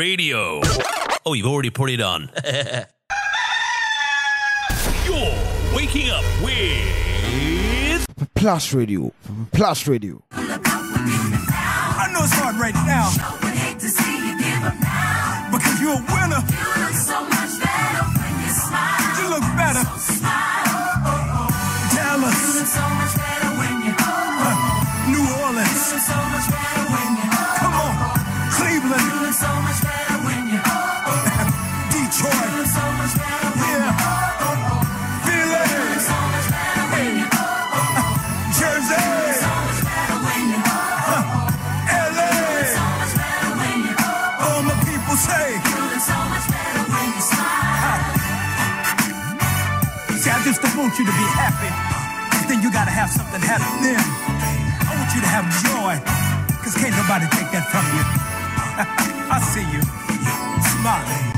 Radio. Oh, you've already put it on. You're waking up with Plus Radio. Plus Radio. I know it's hard right now. Because you're a winner. You look better. Dallas. Have. I want you to have joy. Cause can't nobody take that from you. I see you. Smile.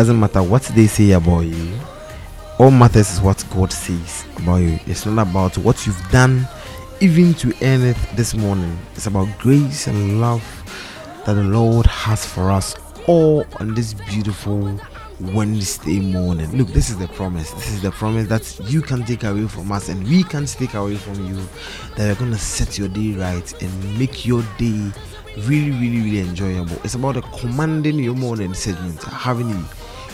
Doesn't matter what they say about you. All matters is what God says about you. It's not about what you've done, even to earn it this morning. It's about grace and love that the Lord has for us all on this beautiful Wednesday morning. Look, this is the promise. This is the promise that you can take away from us and we can take away from you. That we're going to set your day right and make your day really, really, really enjoyable. It's about commanding your morning segment, having you.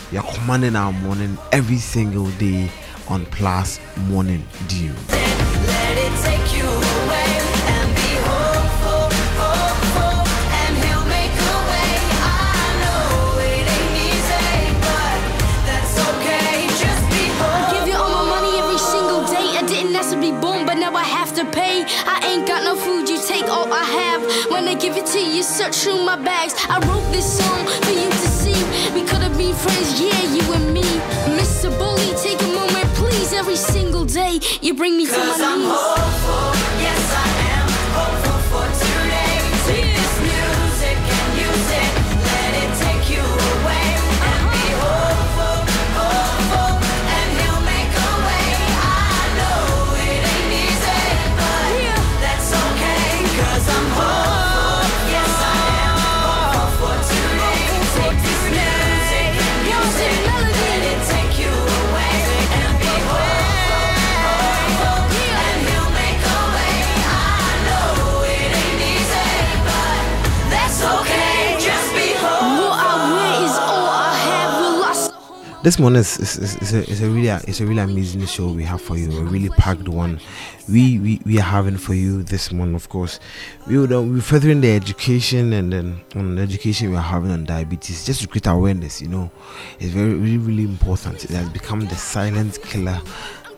You're commanding our morning every single day on Plus Morning Dew. Let it take you away and be hopeful, hopeful, and he'll make a way. I know it ain't easy, but that's okay. Just be I hopeful. give you all my money every single day. I didn't ask to be born, but now I have to pay. I ain't got no food, you take all I have. When I give it to you, search through my bags. I wrote this song for you to see. We could have been friends, yeah, you and me. Mr. Bully, take a moment, please. Every single day, you bring me to my I'm knees. hopeful, yes I This morning is, is, is, is, a, is a really it's a really amazing show we have for you. A really packed one. We we, we are having for you this morning. Of course, we will uh, we're furthering the education and then on the education we are having on diabetes just to create awareness. You know, it's very really really important. It has become the silent killer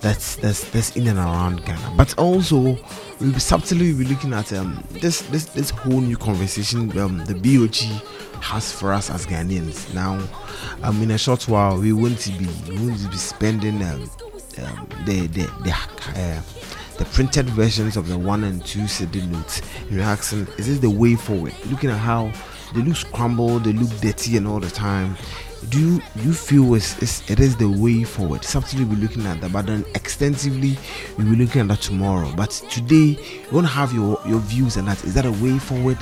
that's that's that's in and around Ghana. But also we'll be subtly be looking at um this this this whole new conversation um the BOG has for us as Ghanaians. Now um in a short while we won't be we want to be spending um, um the the the uh, the printed versions of the one and two cedi notes. You're asking, is this the way forward? Looking at how they look scrambled, they look dirty, and all the time. Do you, do you feel it's, it is the way forward? Subtly, we're looking at that, but then extensively, we'll be looking at that tomorrow. But today, you want to have your, your views on that. Is that a way forward?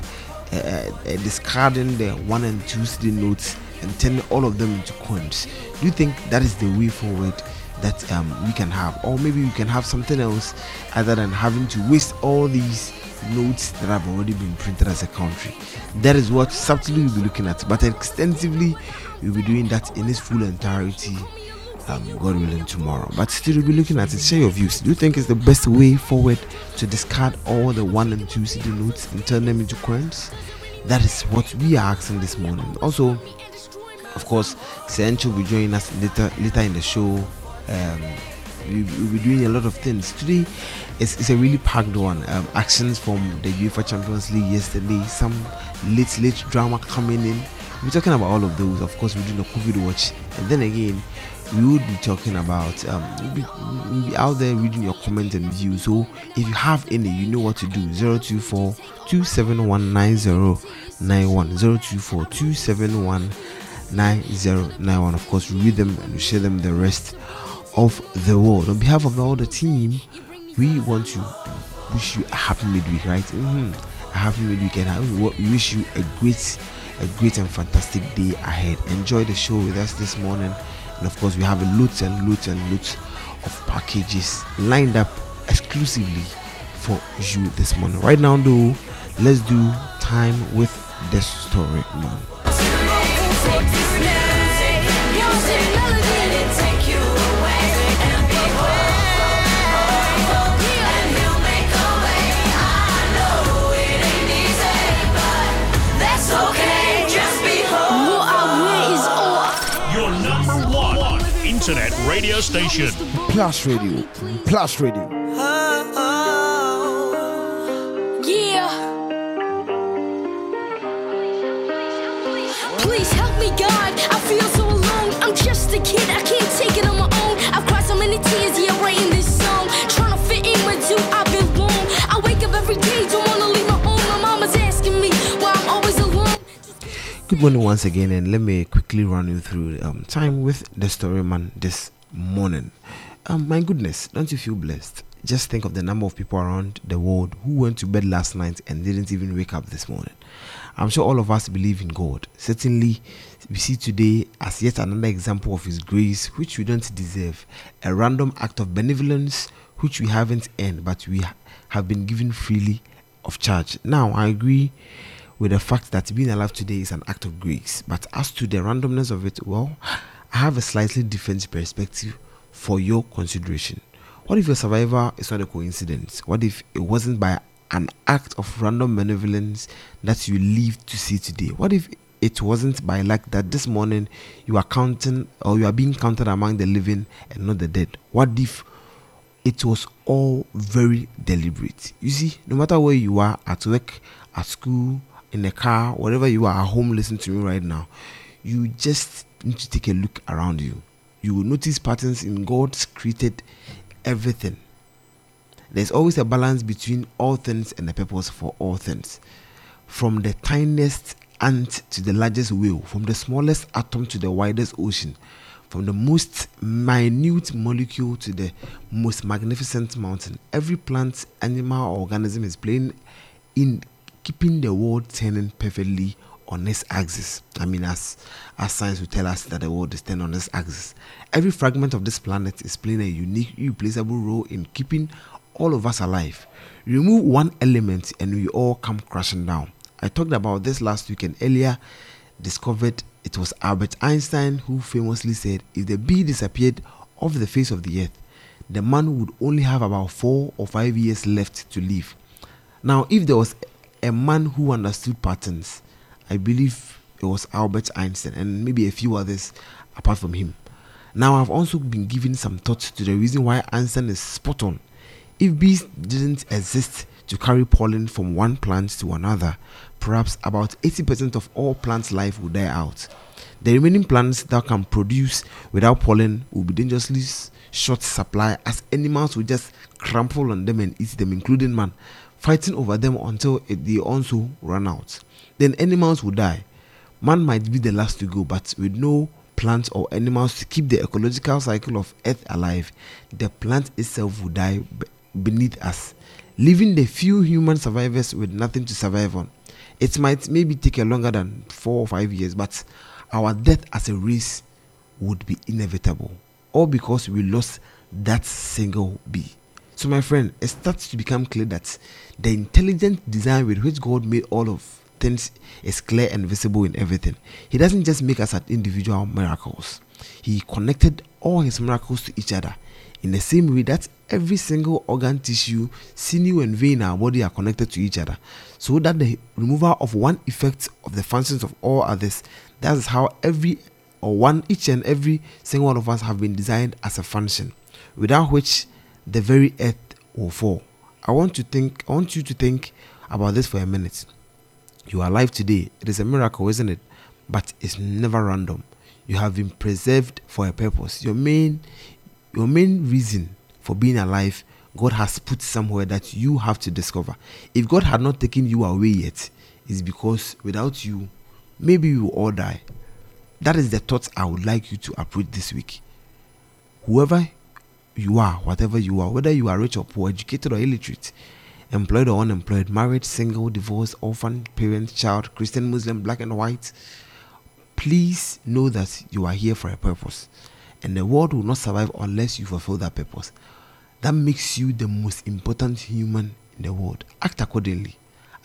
Uh, uh, discarding the one and two cedi notes and turning all of them into coins. Do you think that is the way forward? that um, we can have, or maybe we can have something else other than having to waste all these notes that have already been printed as a country. That is what subtly we'll be looking at, but extensively we'll be doing that in its full entirety. Um, God willing, tomorrow. But still, we'll be looking at it. Share your views. Do you think it's the best way forward to discard all the one and two cedi notes and turn them into coins? That is what we are asking this morning. Also, of course, Sencho will be joining us later later in the show. Um, we will be doing a lot of things today. It's, it's a really packed one. Um, actions from the UEFA Champions League yesterday. Some late late drama coming in. We're talking about all of those. Of course, we're doing a COVID watch, and then again, we would be talking about. Um, we'll be, we'll be out there reading your comments and views. So if you have any, you know what to do. 024 271 9091 024 271 9091. Of course, we read them and we share them the rest of the world. On behalf of all the team, we want to wish you a happy midweek, right? hmm A happy midweek, and I- we wish you a great, a great and fantastic day ahead. Enjoy the show with us this morning, and of course, we have a loads and loads and loads of packages lined up exclusively for you this morning. Right now, though, let's do time with the story, man. Radio station. Plus Radio, Plus Radio. Yeah. Please help me, God. I feel so alone. I'm just a kid. I can't take it on my own. I've cried so many tears, yeah, writing this song. Trying to fit in where do I belong? I wake up every day, don't wanna leave my home. My mama's asking me why I'm always alone. Good morning once again, and let me quickly run you through um, time with the story man this morning. Um, my goodness, don't you feel blessed? Just think of the number of people around the world who went to bed last night and didn't even wake up this morning. I'm sure all of us believe in God. Certainly, we see today as yet another example of His grace, which we don't deserve, a random act of benevolence which we haven't earned, but we have been given freely of charge. Now, I agree with the fact that being alive today is an act of grace. But as to the randomness of it, well, I have a slightly different perspective for your consideration. What if your survival is not a coincidence? What if it wasn't by an act of random benevolence that you live to see today? What if it wasn't by luck that this morning you are counting or you are being counted among the living and not the dead? What if it was all very deliberate. You see, no matter where you are at work, at school, in the car, wherever you are at home listening to me right now, you just need to take a look around you. You will notice patterns in God's created everything. There's always a balance between all things and a purpose for all things. From the tiniest ant to the largest whale, from the smallest atom to the widest ocean, from the most minute molecule to the most magnificent mountain, every plant, animal, or organism is playing in keeping the world turning perfectly on its axis. I mean, as as science will tell us that the world is turning on its axis. Every fragment of this planet is playing a unique, irreplaceable role in keeping all of us alive. Remove one element and we all come crashing down. I talked about this last week and earlier discovered it was Albert Einstein who famously said if the bee disappeared off the face of the earth, the man would only have about four or five years left to live. Now, if there was a man who understood patterns, I believe it was Albert Einstein and maybe a few others apart from him. Now, I've also been giving some thought to the reason why Einstein is spot on. If bees didn't exist to carry pollen from one plant to another, perhaps about 80% of all plant life would die out. The remaining plants that can produce without pollen will be dangerously short supply as animals will just trample on them and eat them, including man, fighting over them until they also run out. Then animals will die. Man might be the last to go, but with no plants or animals to keep the ecological cycle of Earth alive, the plant itself will die beneath us, leaving the few human survivors with nothing to survive on. It might maybe take a longer than four or five years, but our death as a race would be inevitable, all because we lost that single bee. So, my friend, it starts to become clear that the intelligent design with which God made all of things is clear and visible in everything. He doesn't just make us at individual miracles, He connected all His miracles to each other in the same way that every single organ, tissue, sinew, and vein in our body are connected to each other, so that the removal of one effect of the functions of all others. That is how every or one, each and every single one of us have been designed as a function, without which the very earth will fall. I want to think. I want you to think about this for a minute. You are alive today. It is a miracle, isn't it? But it's never random. You have been preserved for a purpose. Your main your main reason for being alive, God has put somewhere that you have to discover. If God had not taken you away yet, it's because without you, maybe we will all die. That is the thought I would like you to approach this week. Whoever you are, whatever you are, whether you are rich or poor, educated or illiterate, employed or unemployed, married, single, divorced, orphan, parent, child, Christian, Muslim, black and white, please know that you are here for a purpose. And the world will not survive unless you fulfill that purpose. That makes you the most important human in the world. Act accordingly.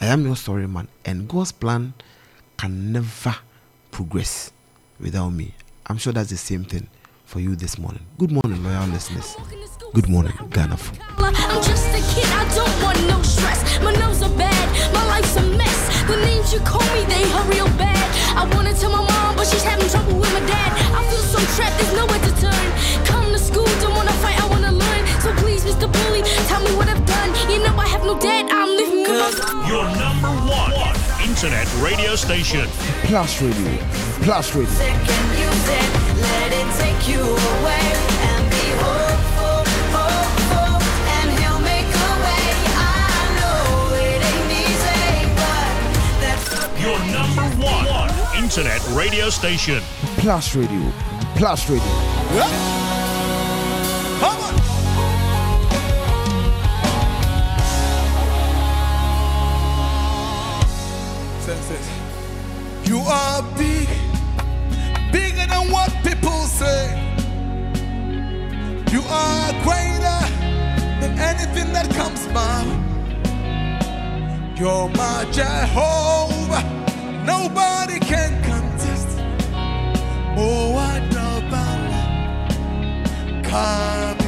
I am your story man, and God's plan can never progress without me. I'm sure that's the same thing for you this morning. Good morning, loyal listeners. Good morning, Ghana. I'm just a kid, I don't want no stress. My nerves are bad, my life's a mess. The names you call me, they are real bad. I wanna tell my mom, but she's having trouble with my dad. I feel so trapped, there's nowhere to turn. Come to school, don't wanna fight, I wanna learn. So please, Mr. Bully, tell me what I've done. You know I have no dad, I'm living with my Your number one internet radio station. Plus Radio. Plus Radio. Music and music, let it take you away number one internet radio station. Plus Radio. Plus Radio. Says it. You are big, bigger than what people say. You are greater than anything that comes by. You're my Jehovah, nobody can contest. Oh, I know about Kabisi.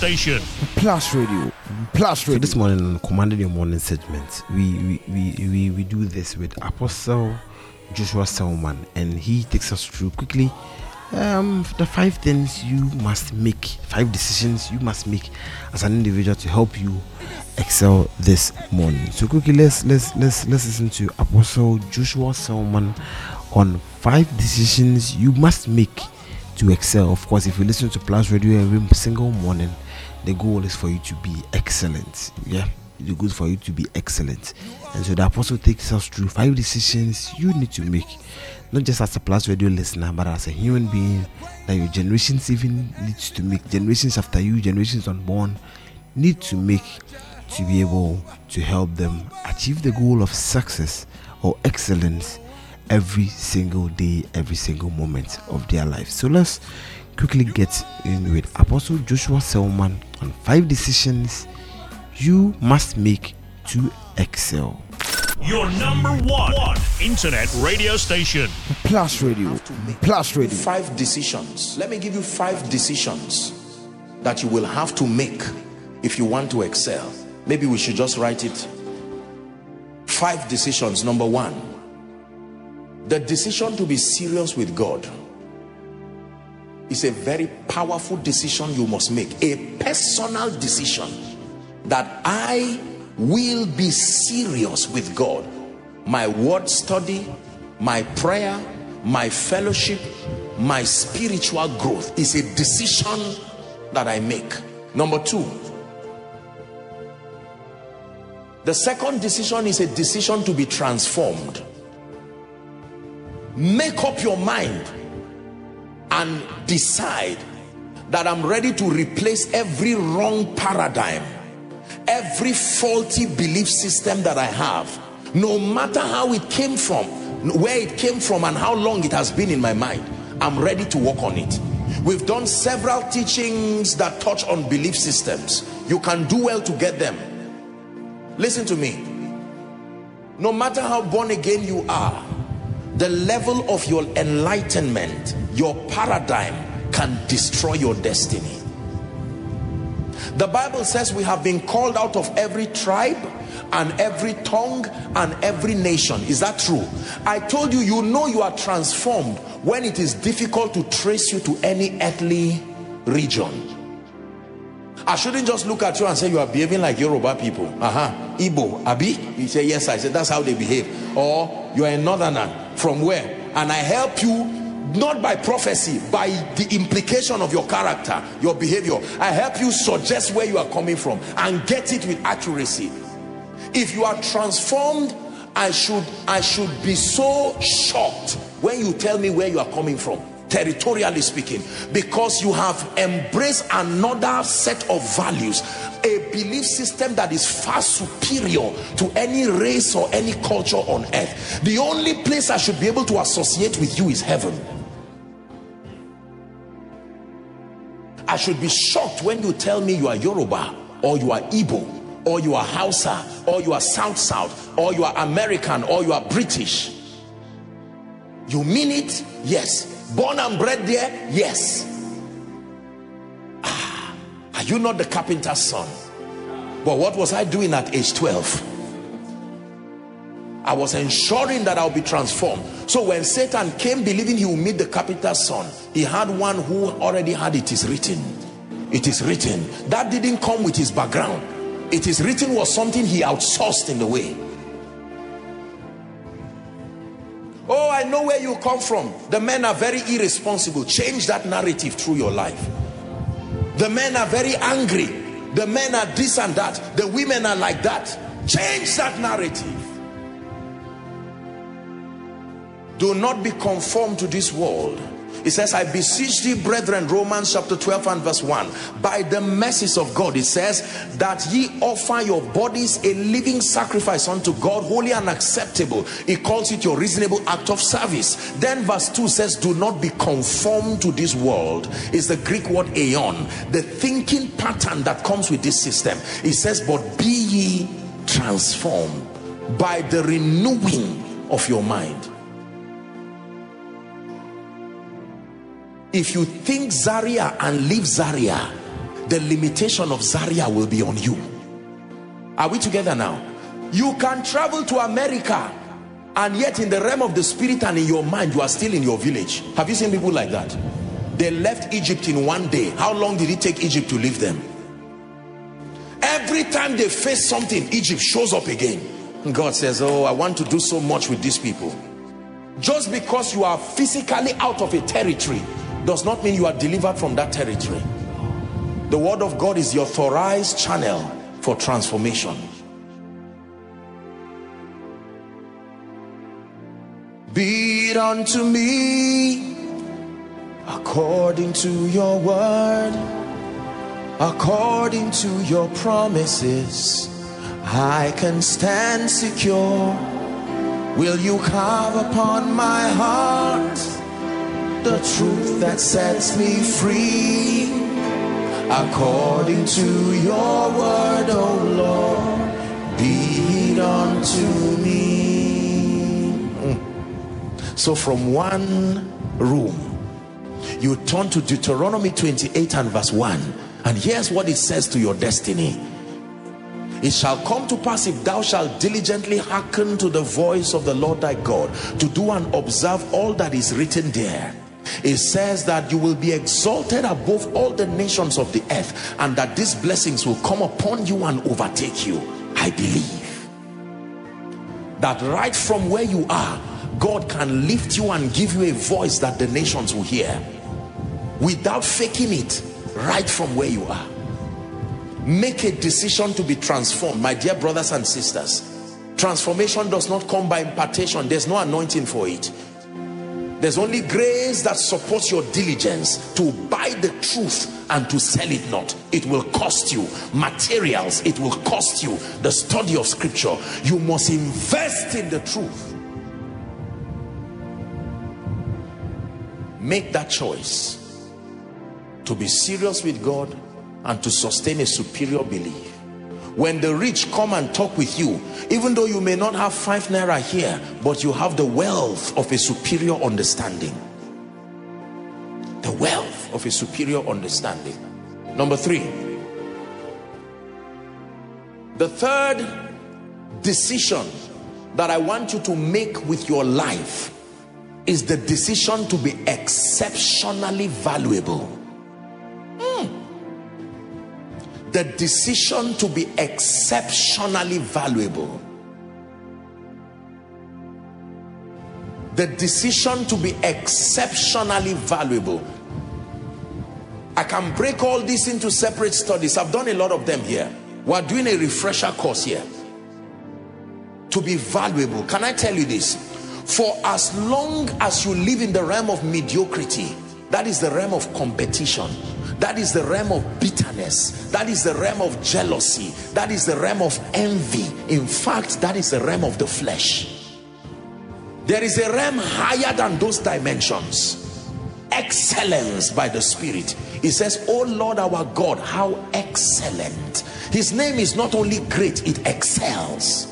Station. Plus Radio. Plus radio. So Radio. this morning on Commanding Your Morning segment, we we, we, we we do this with Apostle Joshua Selman, and he takes us through quickly um, the five things you must make, five decisions you must make as an individual to help you excel this morning. So quickly, let's let's let's let's listen to Apostle Joshua Selman on five decisions you must make to excel. Of course, if you listen to Plus Radio every single morning, the goal is for you to be excellent. Yeah, the goal is for you to be excellent. And so the apostle takes us through five decisions you need to make, not just as a Plus Radio listener, but as a human being that your generations even needs to make. Generations after you, generations unborn, need to make to be able to help them achieve the goal of success or excellence every single day, every single moment of their life. So let's quickly get in with Apostle Joshua Selman on five decisions you must make to excel. Your number one internet radio station. Plus Radio. Plus Radio. five decisions. Let me give you five decisions that you will have to make if you want to excel. Maybe we should just write it. Five decisions. Number one, the decision to be serious with God is a very powerful decision you must make. A personal decision that I will be serious with God. My word study, my prayer, my fellowship, my spiritual growth is a decision that I make. Number two, the second decision is a decision to be transformed. Make up your mind and decide that I'm ready to replace every wrong paradigm, every faulty belief system that I have, no matter how it came from, where it came from, and how long it has been in my mind. I'm ready to work on it. We've done several teachings that touch on belief systems. You can do well to get them. Listen to me. No matter how born again you are, the level of your enlightenment, your paradigm can destroy your destiny. The Bible says we have been called out of every tribe and every tongue and every nation. Is that true? I told you, you know you are transformed when it is difficult to trace you to any earthly region. I shouldn't just look at you and say you are behaving like Yoruba people. Uh-huh. Igbo, Abi? You say, yes, I said, that's how they behave. Or you are a northerner. From where? And I help you not by prophecy, by the implication of your character, your behavior. I help you suggest where you are coming from and get it with accuracy. If you are transformed, I should I should be so shocked when you tell me where you are coming from territorially speaking because you have embraced another set of values a belief system that is far superior to any race or any culture on earth. The only place i should be able to associate with you is heaven. I should be shocked when you tell me you are yoruba or you are Igbo or you are Hausa or you are South South or you are American or you are British. You mean it? Yes born and bred there? Yes. Ah, are you not the carpenter's son? But what was I doing at age 12 I was ensuring that I'll be transformed. So when Satan came believing he will meet the carpenter's son he had one who already had it is written. It is written. That didn't come with his background. It is written was something he outsourced in the way oh i know where you come from. The men are very irresponsible. Change that narrative through your life. The men are very angry. The men are this and that. The women are like that. Change that narrative. Do not be conformed to this world it says i beseech thee brethren romans chapter 12 and verse 1 by the mercies of god it says that ye offer your bodies a living sacrifice unto god holy and acceptable. He calls it your reasonable act of service. Then verse 2 says do not be conformed to this world. Is the greek word aeon the thinking pattern that comes with this system. It says but be ye transformed by the renewing of your mind if you think Zaria and leave Zaria the limitation of Zaria will be on you. Are we together now? You can travel to America and yet in the realm of the spirit and in your mind you are still in your village. Have you seen people like that? They left Egypt in one day. How long did it take Egypt to leave them? Every time they face something Egypt shows up again. God says oh I want to do so much with these people. Just because you are physically out of a territory does not mean you are delivered from that territory. The word of God is the authorized channel for transformation. Be it unto me according to your word according to your promises I can stand secure. Will you carve upon my heart the truth that sets me free? According to your word, O Lord, be it unto me. Mm. So from one room, you turn to Deuteronomy 28 and verse 1 and here's what it says to your destiny it shall come to pass if thou shalt diligently hearken to the voice of the Lord thy God to do and observe all that is written there it says that you will be exalted above all the nations of the earth and that these blessings will come upon you and overtake you. I believe that right from where you are God can lift you and give you a voice that the nations will hear without faking it right from where you are. Make a decision to be transformed my dear brothers and sisters. Transformation does not come by impartation. There's no anointing for it there's only grace that supports your diligence to buy the truth and to sell it not. It will cost you materials. It will cost you the study of scripture. You must invest in the truth. Make that choice to be serious with God and to sustain a superior belief when the rich come and talk with you even though you may not have five naira here but you have the wealth of a superior understanding. The wealth of a superior understanding. Number three. The third decision that I want you to make with your life is the decision to be exceptionally valuable the decision to be exceptionally valuable. The decision to be exceptionally valuable. I can break all this into separate studies. I've done a lot of them here. We're doing a refresher course here. To be valuable. Can I tell you this? For as long as you live in the realm of mediocrity that is the realm of competition. That is the realm of bitterness. That is the realm of jealousy. That is the realm of envy. In fact that is the realm of the flesh. There is a realm higher than those dimensions. Excellence by the spirit. He says oh lord our god how excellent. His name is not only great it excels.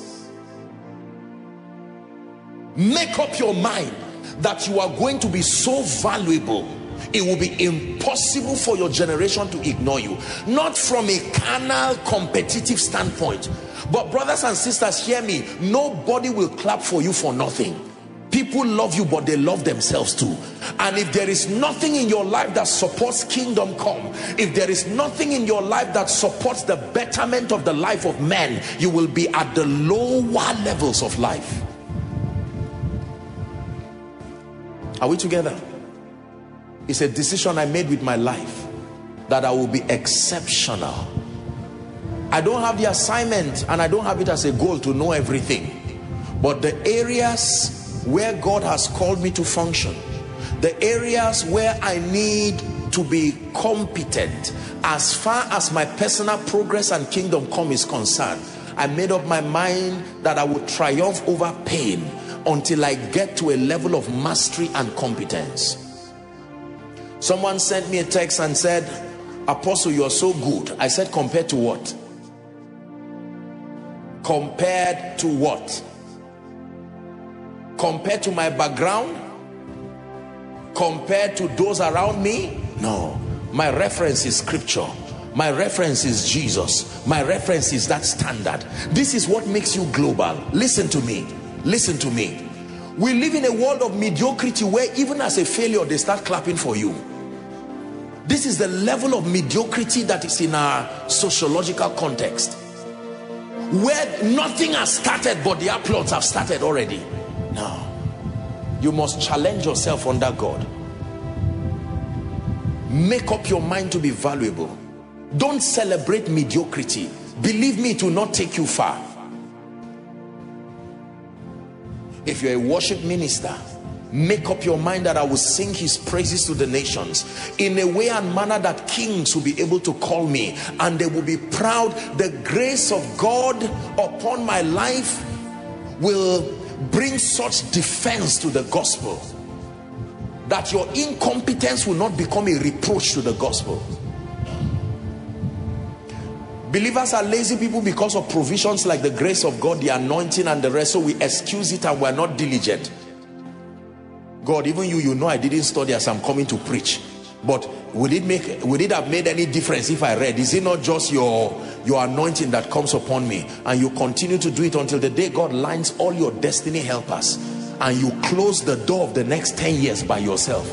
Make up your mind that you are going to be so valuable it will be impossible for your generation to ignore you. Not from a carnal competitive standpoint. But brothers and sisters hear me. Nobody will clap for you for nothing. People love you but they love themselves too. And if there is nothing in your life that supports kingdom come if there is nothing in your life that supports the betterment of the life of men you will be at the lower levels of life. Are we together it's a decision I made with my life that I will be exceptional. I don't have the assignment and I don't have it as a goal to know everything. But the areas where God has called me to function, the areas where I need to be competent as far as my personal progress and kingdom come is concerned, I made up my mind that I would triumph over pain until I get to a level of mastery and competence. Someone sent me a text and said, Apostle, you are so good. I said, compared to what? Compared to what? Compared to my background? Compared to those around me? No. My reference is scripture. My reference is Jesus. My reference is that standard. This is what makes you global. Listen to me. Listen to me we live in a world of mediocrity where even as a failure they start clapping for you this is the level of mediocrity that is in our sociological context where nothing has started but the applause have started already. Now, you must challenge yourself under God. Make up your mind to be valuable. Don't celebrate mediocrity. Believe me it will not take you far. If you're a worship minister make up your mind that I will sing his praises to the nations in a way and manner that kings will be able to call me and they will be proud the grace of God upon my life will bring such defense to the gospel that your incompetence will not become a reproach to the gospel. Believers are lazy people because of provisions like the grace of God, the anointing and the rest. So we excuse it and we're not diligent. God, even you, you know I didn't study as I'm coming to preach. But would it make would it have made any difference if I read? Is it not just your your anointing that comes upon me and you continue to do it until the day God lines all your destiny helpers and you close the door of the next 10 years by yourself?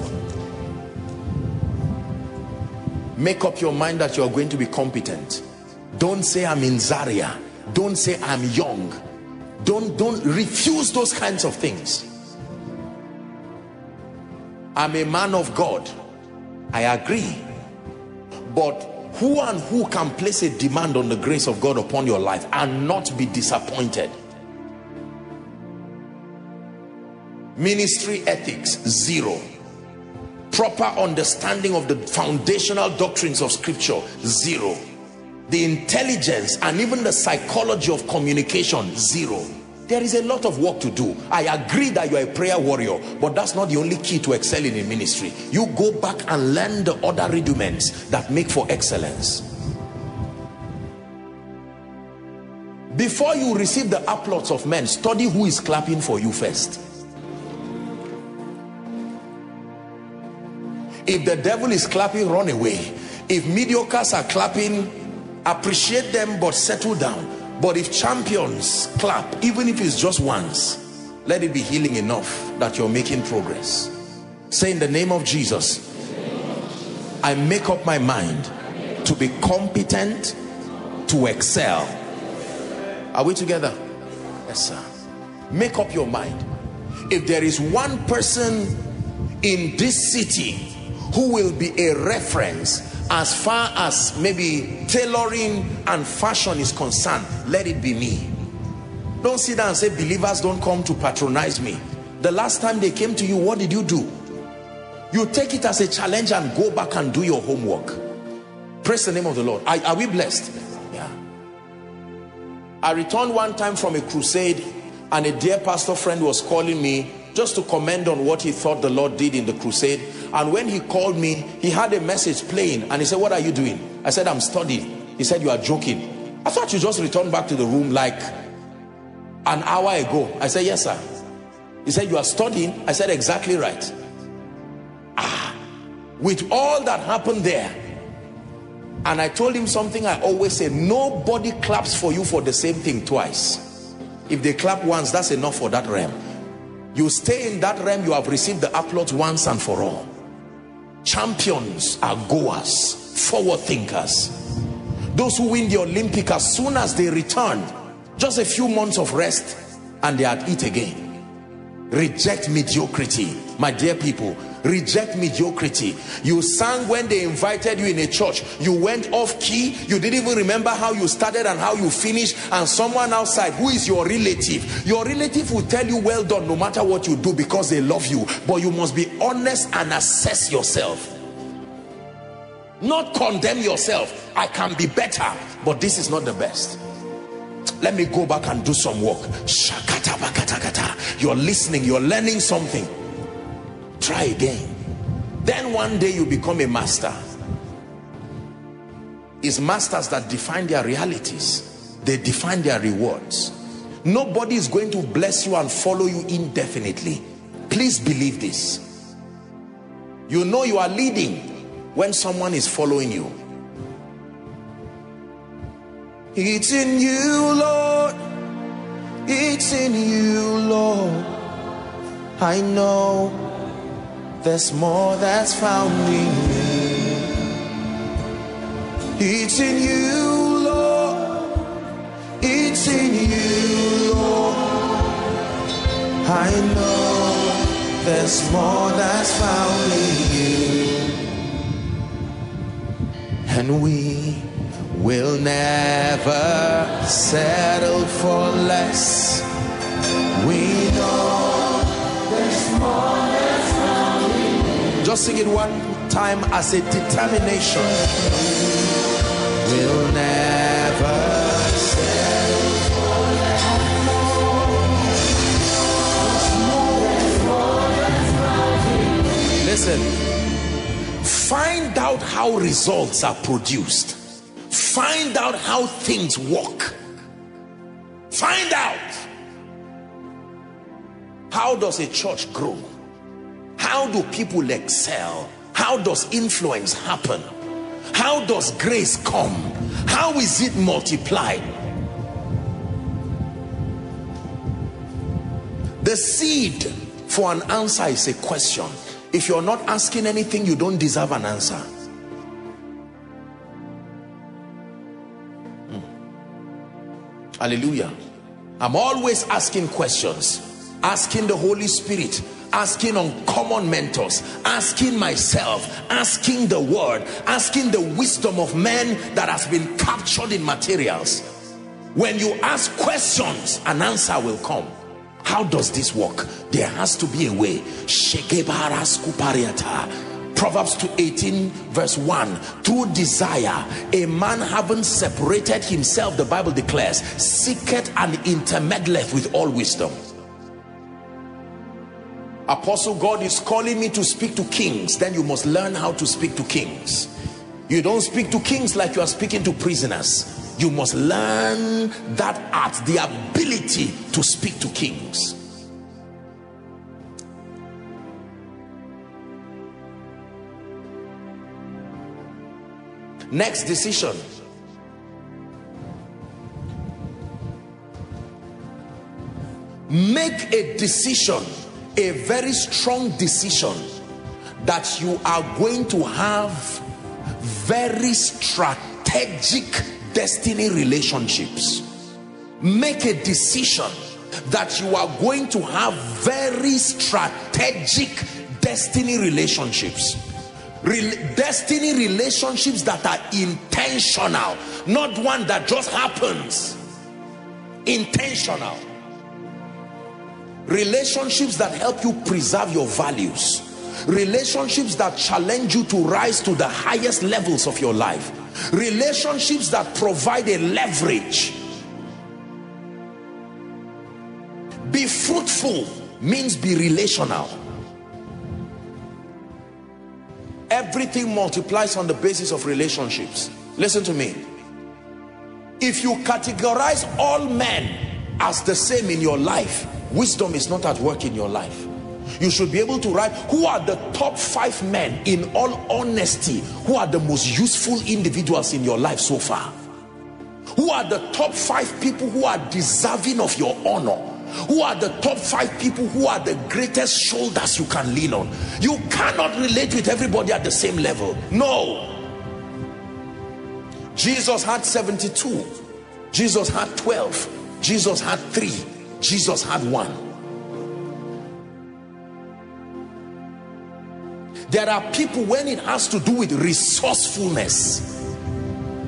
Make up your mind that you're going to be competent. Don't say I'm in Zaria. Don't say I'm young. Don't don't refuse those kinds of things. I'm a man of God. I agree. But who and who can place a demand on the grace of God upon your life and not be disappointed? Ministry ethics, zero. Proper understanding of the foundational doctrines of scripture, zero. The intelligence and even the psychology of communication, zero. There is a lot of work to do. I agree that you're a prayer warrior, but that's not the only key to excelling in ministry. You go back and learn the other rudiments that make for excellence. Before you receive the applause of men, study who is clapping for you first. If the devil is clapping, run away. If mediocres are clapping, appreciate them but settle down. But if champions clap, even if it's just once, let it be healing enough that you're making progress. Say in the name of Jesus, I make up my mind to be competent, to excel. Are we together? Yes, sir. Make up your mind. If there is one person in this city who will be a reference as far as maybe tailoring and fashion is concerned let it be me. Don't sit down and say believers don't come to patronize me. The last time they came to you what did you do? You take it as a challenge and go back and do your homework. Praise the name of the lord. Are, are we blessed? Yeah. I returned one time from a crusade and a dear pastor friend was calling me just to comment on what he thought the lord did in the crusade. And when he called me he had a message playing and he said what are you doing? I said i'm studying. He said you are joking. I thought you just returned back to the room like an hour ago. I said yes sir. He said you are studying? I said exactly right. Ah with all that happened there and i told him something i always say nobody claps for you for the same thing twice. If they clap once that's enough for that realm you stay in that realm you have received the applause once and for all. Champions are goers forward thinkers. Those who win the olympic as soon as they return just a few months of rest and they are at it again. Reject mediocrity my dear people reject mediocrity. You sang when they invited you in a church. You went off key. You didn't even remember how you started and how you finished. And someone outside who is your relative? Your relative will tell you well done no matter what you do because they love you. But you must be honest and assess yourself. Not condemn yourself. I can be better but this is not the best. Let me go back and do some work. You're listening. You're learning something try again. Then one day you become a master. It's masters that define their realities. They define their rewards. Nobody is going to bless you and follow you indefinitely. Please believe this. You know you are leading when someone is following you. It's in you lord. It's in you lord. I know there's more that's found in you it's in you lord. It's in you lord. I know there's more that's found in you. And we will never settle for less. We just sing it one time as a determination. We'll never. Listen, find out how results are produced. Find out how things work. Find out. How does a church grow? How do people excel? How does influence happen? How does grace come? How is it multiplied? The seed for an answer is a question. If you're not asking anything, you don't deserve an answer. Hmm. Hallelujah. I'm always asking questions, asking the Holy Spirit, asking uncommon mentors, asking myself, asking the word, asking the wisdom of men that has been captured in materials. When you ask questions, an answer will come. How does this work? There has to be a way. Proverbs 2:18 verse 1 through desire a man having separated himself the Bible declares seeketh and intermeddleth with all wisdom apostle God is calling me to speak to kings. Then you must learn how to speak to kings. You don't speak to kings like you are speaking to prisoners. You must learn that art the ability to speak to kings. Next decision. Make a decision a very strong decision that you are going to have very strategic destiny relationships. Make a decision that you are going to have very strategic destiny relationships. Rel destiny relationships that are intentional not one that just happens. Intentional relationships that help you preserve your values. Relationships that challenge you to rise to the highest levels of your life. Relationships that provide a leverage. Be fruitful means be relational. Everything multiplies on the basis of relationships. Listen to me. If you categorize all men as the same in your life wisdom is not at work in your life. You should be able to write who are the top five men in all honesty? Who are the most useful individuals in your life so far? Who are the top five people who are deserving of your honor? Who are the top five people who are the greatest shoulders you can lean on? You cannot relate with everybody at the same level. No. Jesus had 72 jesus had 12 jesus had three jesus had one. There are people when it has to do with resourcefulness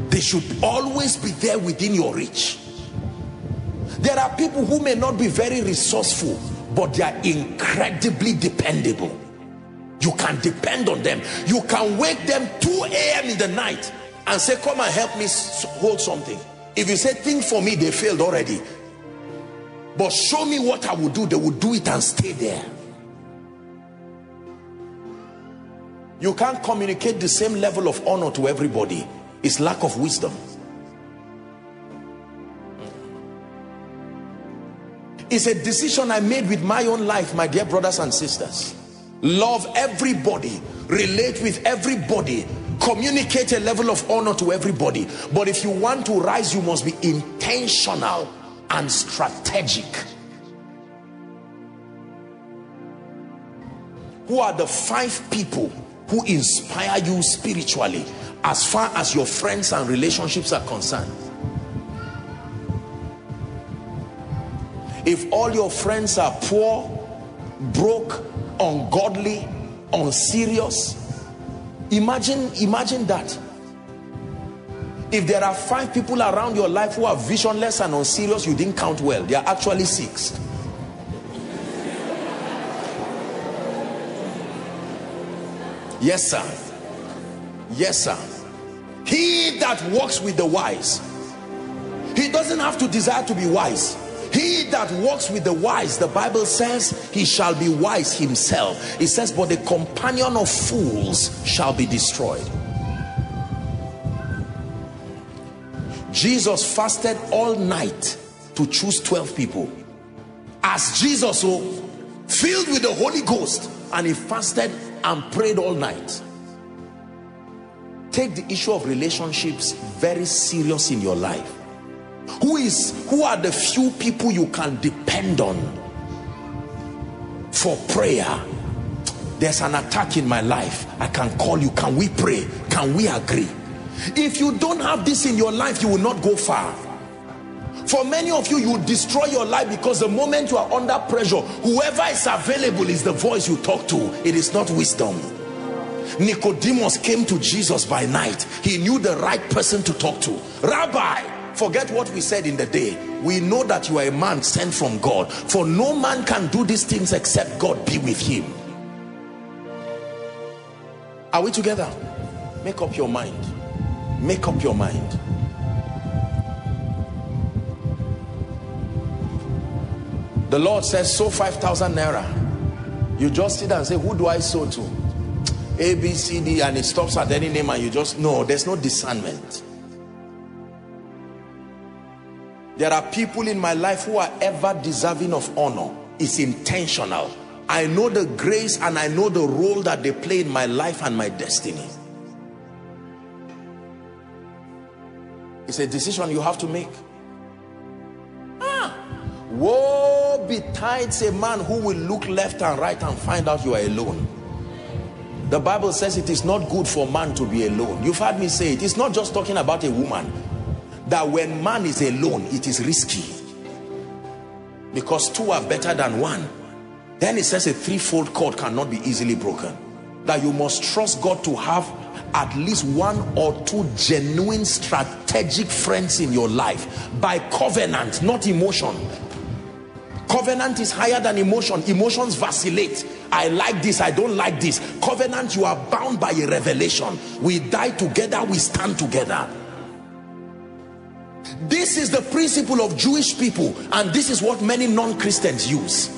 they should always be there within your reach. There are people who may not be very resourceful but they are incredibly dependable. You can depend on them. You can wake them 2 a.m in the night and say come and help me hold something. If you say think for me they failed already but show me what i will do. They will do it and stay there. You can't communicate the same level of honor to everybody. It's lack of wisdom. It's a decision i made with my own life my dear brothers and sisters. Love everybody. Relate with everybody. Communicate a level of honor to everybody. But if you want to rise you must be intentional and strategic. Who are the five people who inspire you spiritually as far as your friends and relationships are concerned? If all your friends are poor broke ungodly unserious imagine imagine that if there are five people around your life who are visionless and unserious you didn't count well. There are actually six. Yes sir. Yes sir. He that walks with the wise he doesn't have to desire to be wise. He that walks with the wise, the Bible says, he shall be wise himself. It says, but the companion of fools shall be destroyed. Jesus fasted all night to choose 12 people. As Jesus, oh, filled with the Holy Ghost, and he fasted and prayed all night. Take the issue of relationships very serious in your life. Who is who are the few people you can depend on for prayer? There's an attack in my life. I can call you. Can we pray? Can we agree? If you don't have this in your life, you will not go far. For many of you, you destroy your life because the moment you are under pressure, whoever is available is the voice you talk to. It is not wisdom. Nicodemus came to Jesus by night. He knew the right person to talk to. Rabbi, forget what we said in the day. We know that you are a man sent from God. For no man can do these things except God be with him. Are we together? Make up your mind. Make up your mind. The Lord says, sow 5,000 naira. You just sit and say, who do I sow to? A, B, C, D, and it stops at any name and you just, no, there's no discernment. There are people in my life who are ever deserving of honor. It's intentional. I know the grace and I know the role that they play in my life and my destiny. It's a decision you have to make. Ah, woe betides a man who will look left and right and find out you are alone. The Bible says it is not good for man to be alone. You've heard me say it. It's not just talking about a woman. That when man is alone, it is risky. Because two are better than one. Then it says a threefold cord cannot be easily broken. That you must trust God to have at least one or two genuine strategic friends in your life by covenant, not emotion. Covenant is higher than emotion. Emotions vacillate. I like this, I don't like this. Covenant, you are bound by a revelation. We die together, we stand together. This is the principle of Jewish people, and this is what many non-Christians use.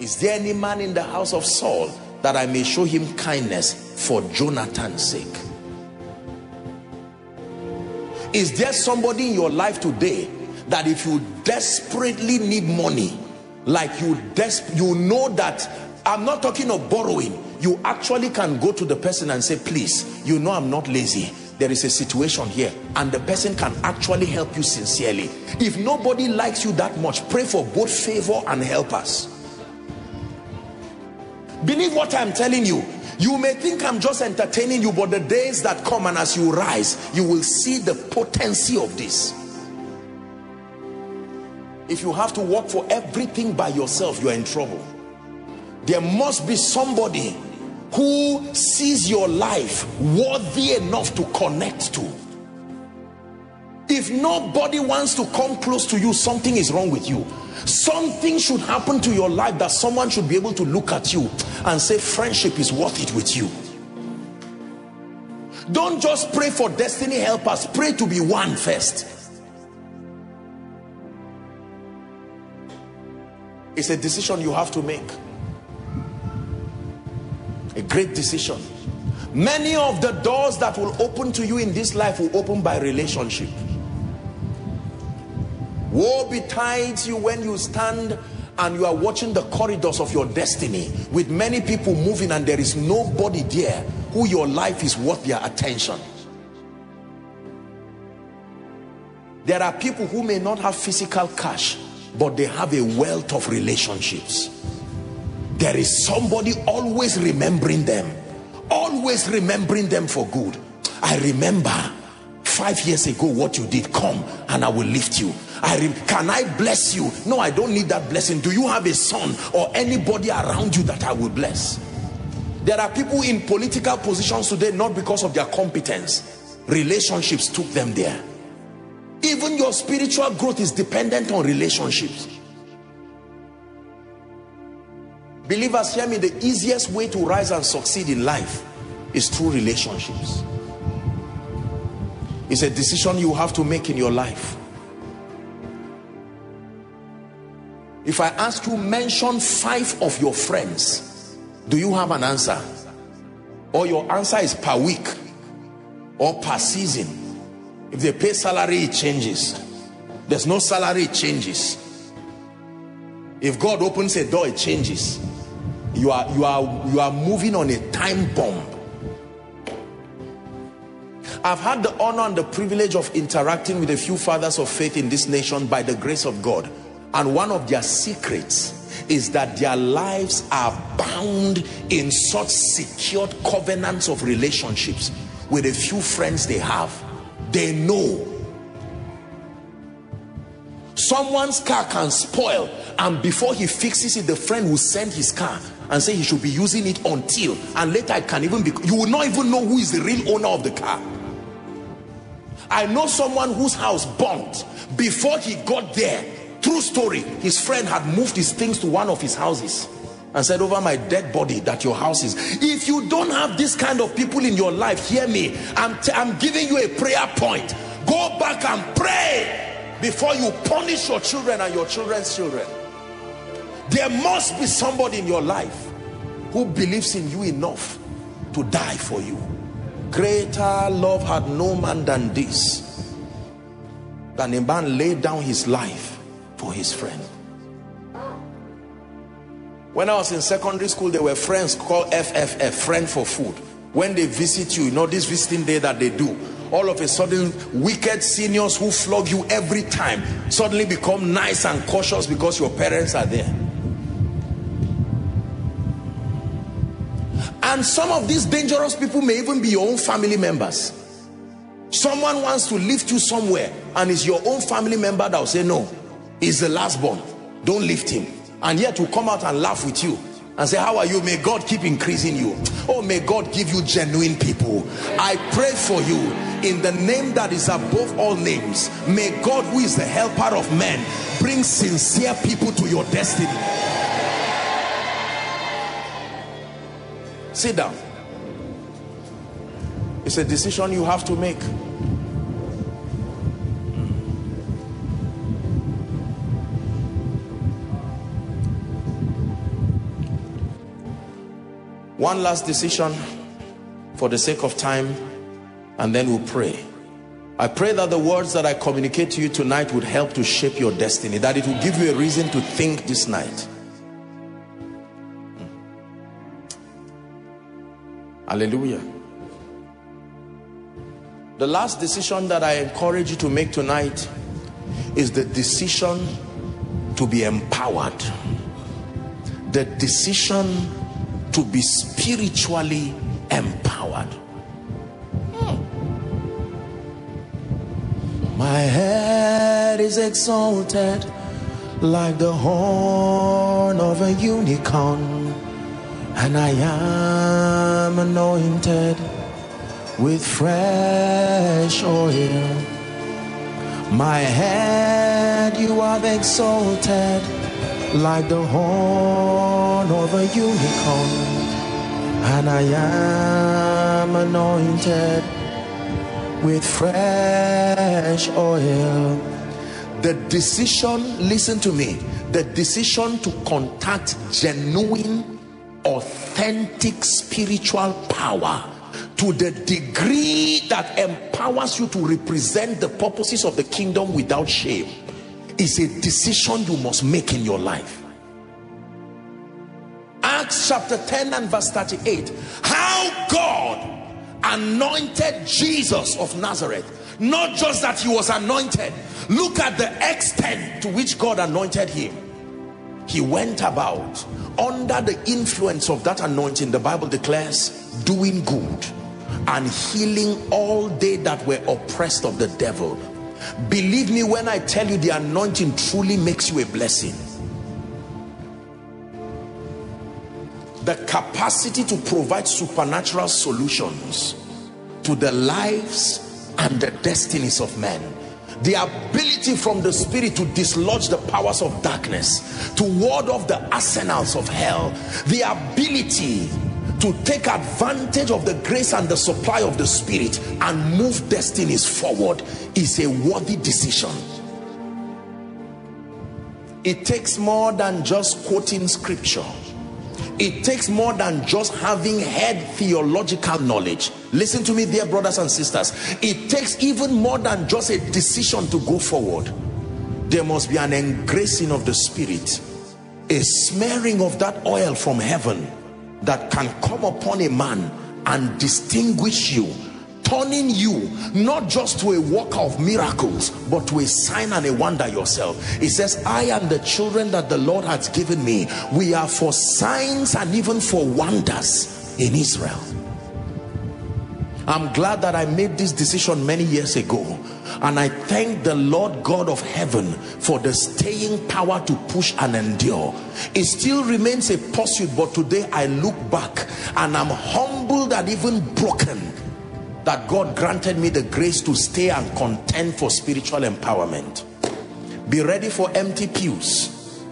Is there any man in the house of Saul that I may show him kindness for Jonathan's sake? Is there somebody in your life today that if you desperately need money, like you des you know that I'm not talking of borrowing, you actually can go to the person and say, please, you know I'm not lazy. There is a situation here and the person can actually help you sincerely. If nobody likes you that much, pray for both favor and help us. Believe what I'm telling you. You may think I'm just entertaining you, but the days that come and as you rise, you will see the potency of this. If you have to work for everything by yourself, you're in trouble. There must be somebody who sees your life worthy enough to connect to. If nobody wants to come close to you, something is wrong with you. Something should happen to your life that someone should be able to look at you and say, friendship is worth it with you. Don't just pray for destiny helpers, pray to be one first. It's a decision you have to make. A great decision. Many of the doors that will open to you in this life will open by relationship. Woe betides you when you stand and you are watching the corridors of your destiny with many people moving and there is nobody there who your life is worth their attention. There are people who may not have physical cash, but they have a wealth of relationships. There is somebody always remembering them, always remembering them for good. I remember five years ago what you did, come and I will lift you. I can I bless you? No, I don't need that blessing. Do you have a son or anybody around you that I will bless? There are people in political positions today not because of their competence. Relationships took them there. Even your spiritual growth is dependent on relationships. Believers, hear me, the easiest way to rise and succeed in life is through relationships. It's a decision you have to make in your life. If I ask you, mention five of your friends, do you have an answer? Or your answer is per week or per season? If they pay salary, it changes. There's no salary, it changes. If God opens a door, it changes. You are you are you are moving on a time bomb. I've had the honor and the privilege of interacting with a few fathers of faith in this nation by the grace of God. And one of their secrets is that their lives are bound in such secured covenants of relationships with a few friends they have. They know. Someone's car can spoil and before he fixes it the friend will send his car and say he should be using it until and later it can even be you will not even know who is the real owner of the car. I know someone whose house burnt before he got there true story. His friend had moved his things to one of his houses and said over my dead body that your house is. If you don't have this kind of people in your life hear me. I'm, I'm giving you a prayer point. Go back and pray before you punish your children and your children's children. There must be somebody in your life who believes in you enough to die for you. Greater love had no man than this than a man laid down his life his friend. When I was in secondary school there were friends called FFF friend for food. When they visit you you know this visiting day that they do all of a sudden wicked seniors who flog you every time suddenly become nice and cautious because your parents are there. And some of these dangerous people may even be your own family members. Someone wants to lift you somewhere and it's your own family member that will say no he's the last born. Don't lift him. And yet will come out and laugh with you and say how are you? May god keep increasing you. Oh may god give you genuine people. I pray for you in the name that is above all names. May god who is the helper of men bring sincere people to your destiny. Sit down. It's a decision you have to make one last decision for the sake of time and then we'll pray. I pray that the words that I communicate to you tonight would help to shape your destiny that it will give you a reason to think this night. Hmm. Hallelujah. The last decision that I encourage you to make tonight is the decision to be empowered. The decision to be spiritually empowered Hmm. my head is exalted like the horn of a unicorn and I am anointed with fresh oil my head you have exalted like the horn of a unicorn. And I am anointed with fresh oil. The decision listen to me the decision to contact genuine authentic spiritual power to the degree that empowers you to represent the purposes of the kingdom without shame is a decision you must make in your life Acts chapter 10 and verse 38 how God anointed Jesus of Nazareth. Not just that he was anointed. Look at the extent to which God anointed him. He went about under the influence of that anointing the Bible declares doing good and healing all they that were oppressed of the devil. Believe me when I tell you the anointing truly makes you a blessing the capacity to provide supernatural solutions to the lives and the destinies of men. The ability from the spirit to dislodge the powers of darkness to ward off the arsenals of hell. The ability to take advantage of the grace and the supply of the spirit and move destinies forward is a worthy decision. It takes more than just quoting scripture it takes more than just having heard theological knowledge. Listen to me dear brothers and sisters. It takes even more than just a decision to go forward. There must be an engracing of the spirit a smearing of that oil from heaven that can come upon a man and distinguish you turning you not just to a worker of miracles but to a sign and a wonder yourself. It says i and the children that the lord has given me. We are for signs and even for wonders in israel. I'm glad that i made this decision many years ago and i thank the lord god of heaven for the staying power to push and endure. It still remains a pursuit but today i look back and i'm humbled and even broken that God granted me the grace to stay and contend for spiritual empowerment. Be ready for empty pews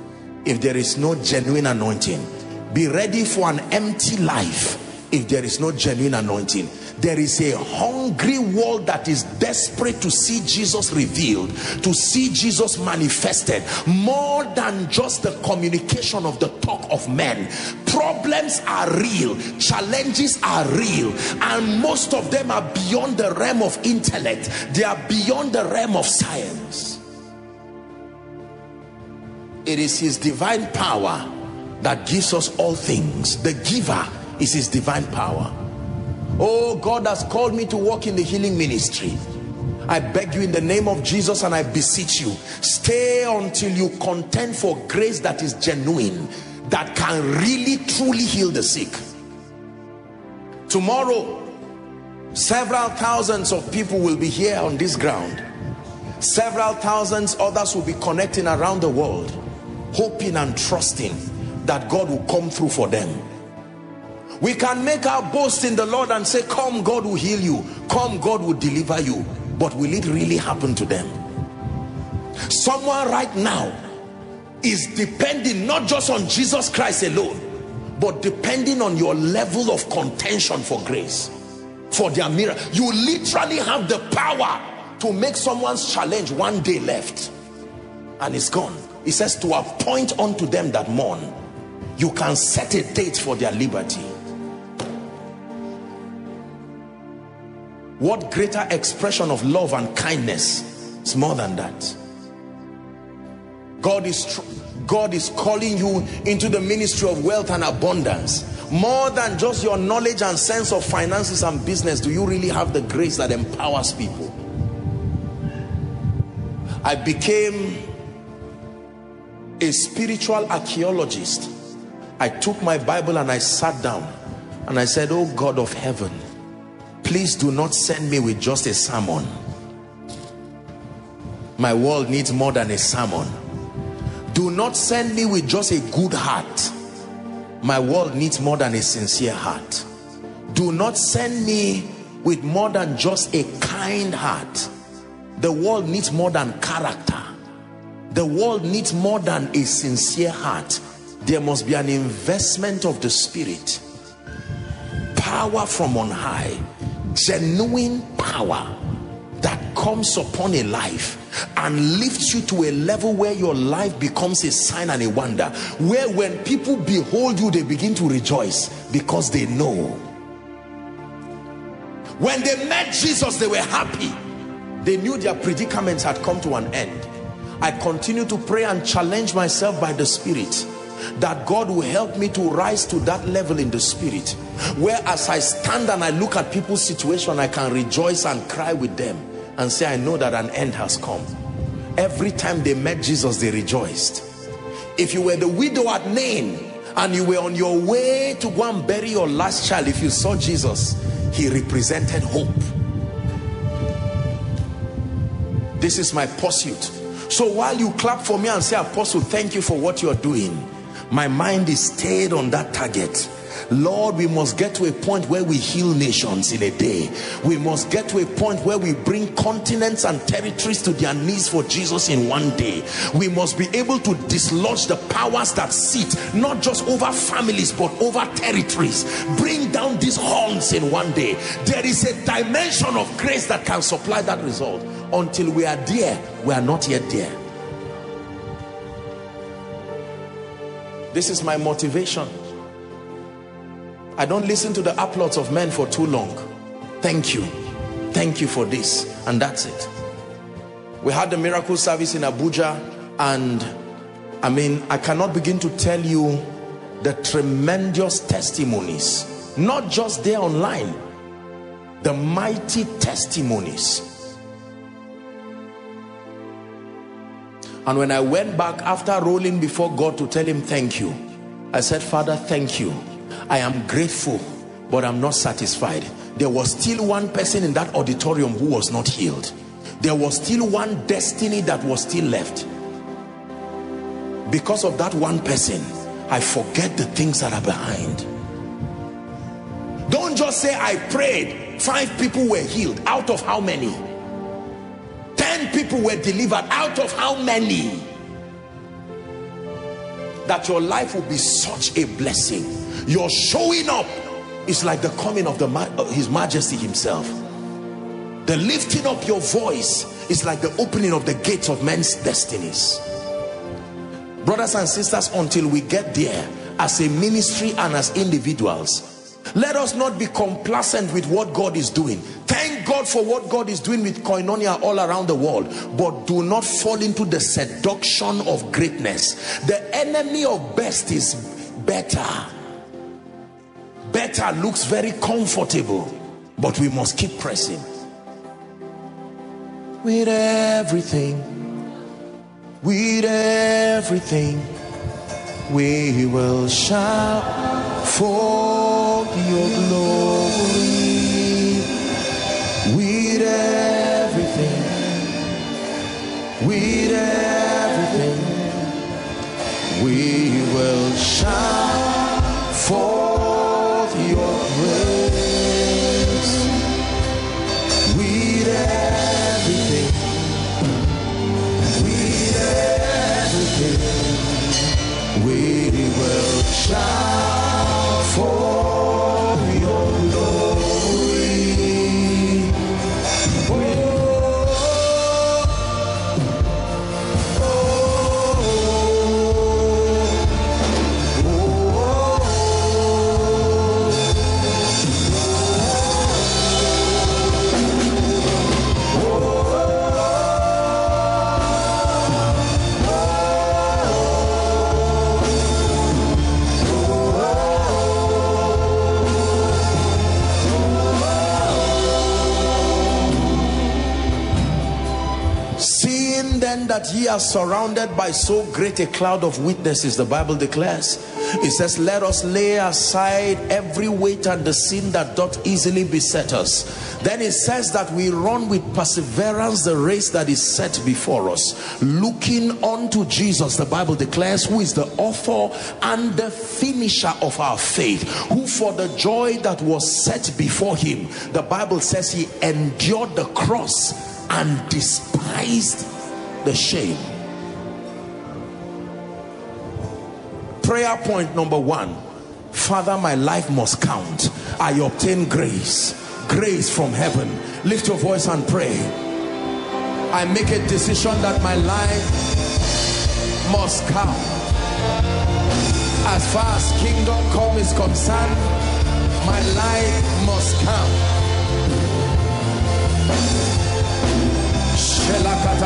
if there is no genuine anointing. Be ready for an empty life if there is no genuine anointing. There is a hungry world that is desperate to see Jesus revealed, to see Jesus manifested, more than just the communication of the talk of men. Problems are real, challenges are real, and most of them are beyond the realm of intellect, they are beyond the realm of science. It is His divine power that gives us all things. The giver is His divine power. Oh, God has called me to work in the healing ministry. I beg you in the name of Jesus and I beseech you, stay until you contend for grace that is genuine, that can really truly heal the sick. Tomorrow, several thousands of people will be here on this ground. Several thousands others will be connecting around the world, hoping and trusting that God will come through for them. We can make our boast in the Lord and say, come, God will heal you. Come, God will deliver you. But will it really happen to them? Someone right now is depending not just on Jesus Christ alone, but depending on your level of contention for grace, for their miracle. You literally have the power to make someone's challenge one day left and it's gone. It says to appoint unto them that mourn. You can set a date for their liberty. What greater expression of love and kindness it's more than that? God is God is calling you into the ministry of wealth and abundance. More than just your knowledge and sense of finances and business, do you really have the grace that empowers people? I became a spiritual archaeologist. I took my Bible and I sat down and I said, Oh God of heaven, please do not send me with just a sermon. My world needs more than a sermon. Do not send me with just a good heart. My world needs more than a sincere heart. Do not send me with more than just a kind heart. The world needs more than character. The world needs more than a sincere heart. There must be an investment of the spirit. Power from on high. Genuine power that comes upon a life and lifts you to a level where your life becomes a sign and a wonder where when people behold you they begin to rejoice because they know. When they met Jesus they were happy. They knew their predicaments had come to an end. I continue to pray and challenge myself by the spirit that God will help me to rise to that level in the spirit where as I stand and I look at people's situation I can rejoice and cry with them and say I know that an end has come. Every time they met Jesus they rejoiced. If you were the widow at Nain and you were on your way to go and bury your last child if you saw Jesus he represented hope. This is my pursuit. So while you clap for me and say apostle thank you for what you're doing my mind is stayed on that target Lord, we must get to a point where we heal nations in a day. We must get to a point where we bring continents and territories to their knees for Jesus in one day. We must be able to dislodge the powers that sit not just over families but over territories. Bring down these horns in one day. There is a dimension of grace that can supply that result. Until we are there, we are not yet there. This is my motivation. I don't listen to the applauds of men for too long. Thank you. Thank you for this. And that's it. We had the miracle service in Abuja and I mean, I cannot begin to tell you the tremendous testimonies, not just there online, the mighty testimonies. And when I went back after rolling before God to tell him thank you, I said, Father, thank you. I am grateful, but I'm not satisfied. There was still one person in that auditorium who was not healed. There was still one destiny that was still left. Because of that one person, I forget the things that are behind. Don't just say, I prayed. Five people were healed. Out of how many? Ten people were delivered. Out of how many? That your life will be such a blessing. Your showing up is like the coming of the His Majesty Himself. The lifting up your voice is like the opening of the gates of men's destinies. Brothers and sisters, until we get there as a ministry and as individuals, let us not be complacent with what God is doing. Thank God for what God is doing with koinonia all around the world, but do not fall into the seduction of greatness. The enemy of best is better. Better looks very comfortable, but we must keep pressing. With everything, with everything, we will shout for everything, we will shout forth that ye are surrounded by so great a cloud of witnesses, the Bible declares, it says, Let us lay aside every weight and the sin that doth easily beset us. Then it says that we run with perseverance the race that is set before us, looking unto Jesus, the Bible declares, who is the author and the finisher of our faith, who for the joy that was set before him, the Bible says he endured the cross and despised the shame. Prayer point number one Father, my life must count. I obtain grace, grace from heaven. Lift your voice and pray. I make a decision that my life must count. As far as kingdom come is concerned, my life must count.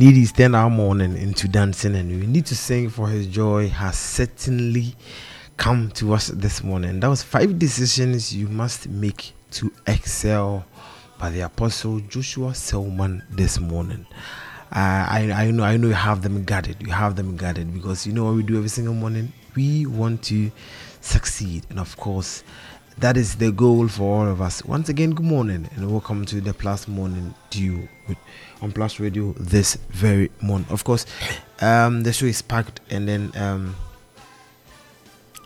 Indeed, he's turned our morning into dancing, and we need to sing for his joy has certainly come to us this morning. That was five decisions you must make to excel by the Apostle Joshua Selman this morning. Uh, I, I know I know you have them guarded. You have them guarded because you know what we do every single morning. We want to succeed, and of course, that is the goal for all of us. Once again, good morning and welcome to the Plus Morning Dew on Plus Radio this very morning. Of course, um, the show is packed, and then um,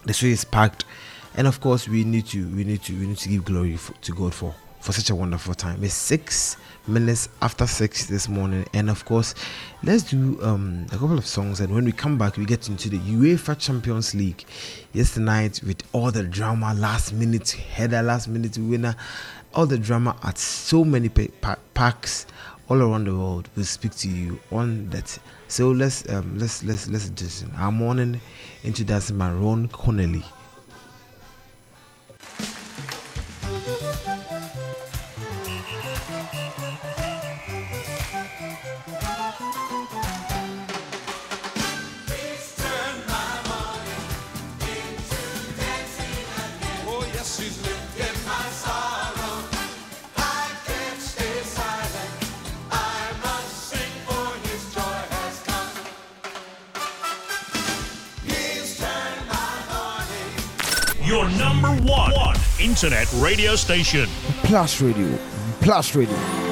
the show is packed, and of course, we need to we need to we need to give glory for, to God for for such a wonderful time. It's six minutes after six this morning, and of course, let's do um, a couple of songs. And when we come back, we get into the UEFA Champions League. Yesterday night, with all the drama, last minute header, last minute winner, all the drama at so many pa- pa- parks all around the world. We'll speak to you on that. So let's um, let's let's let's listen. Our morning into that's Maron Connelly. Internet radio station. Plus Radio. Plus Radio.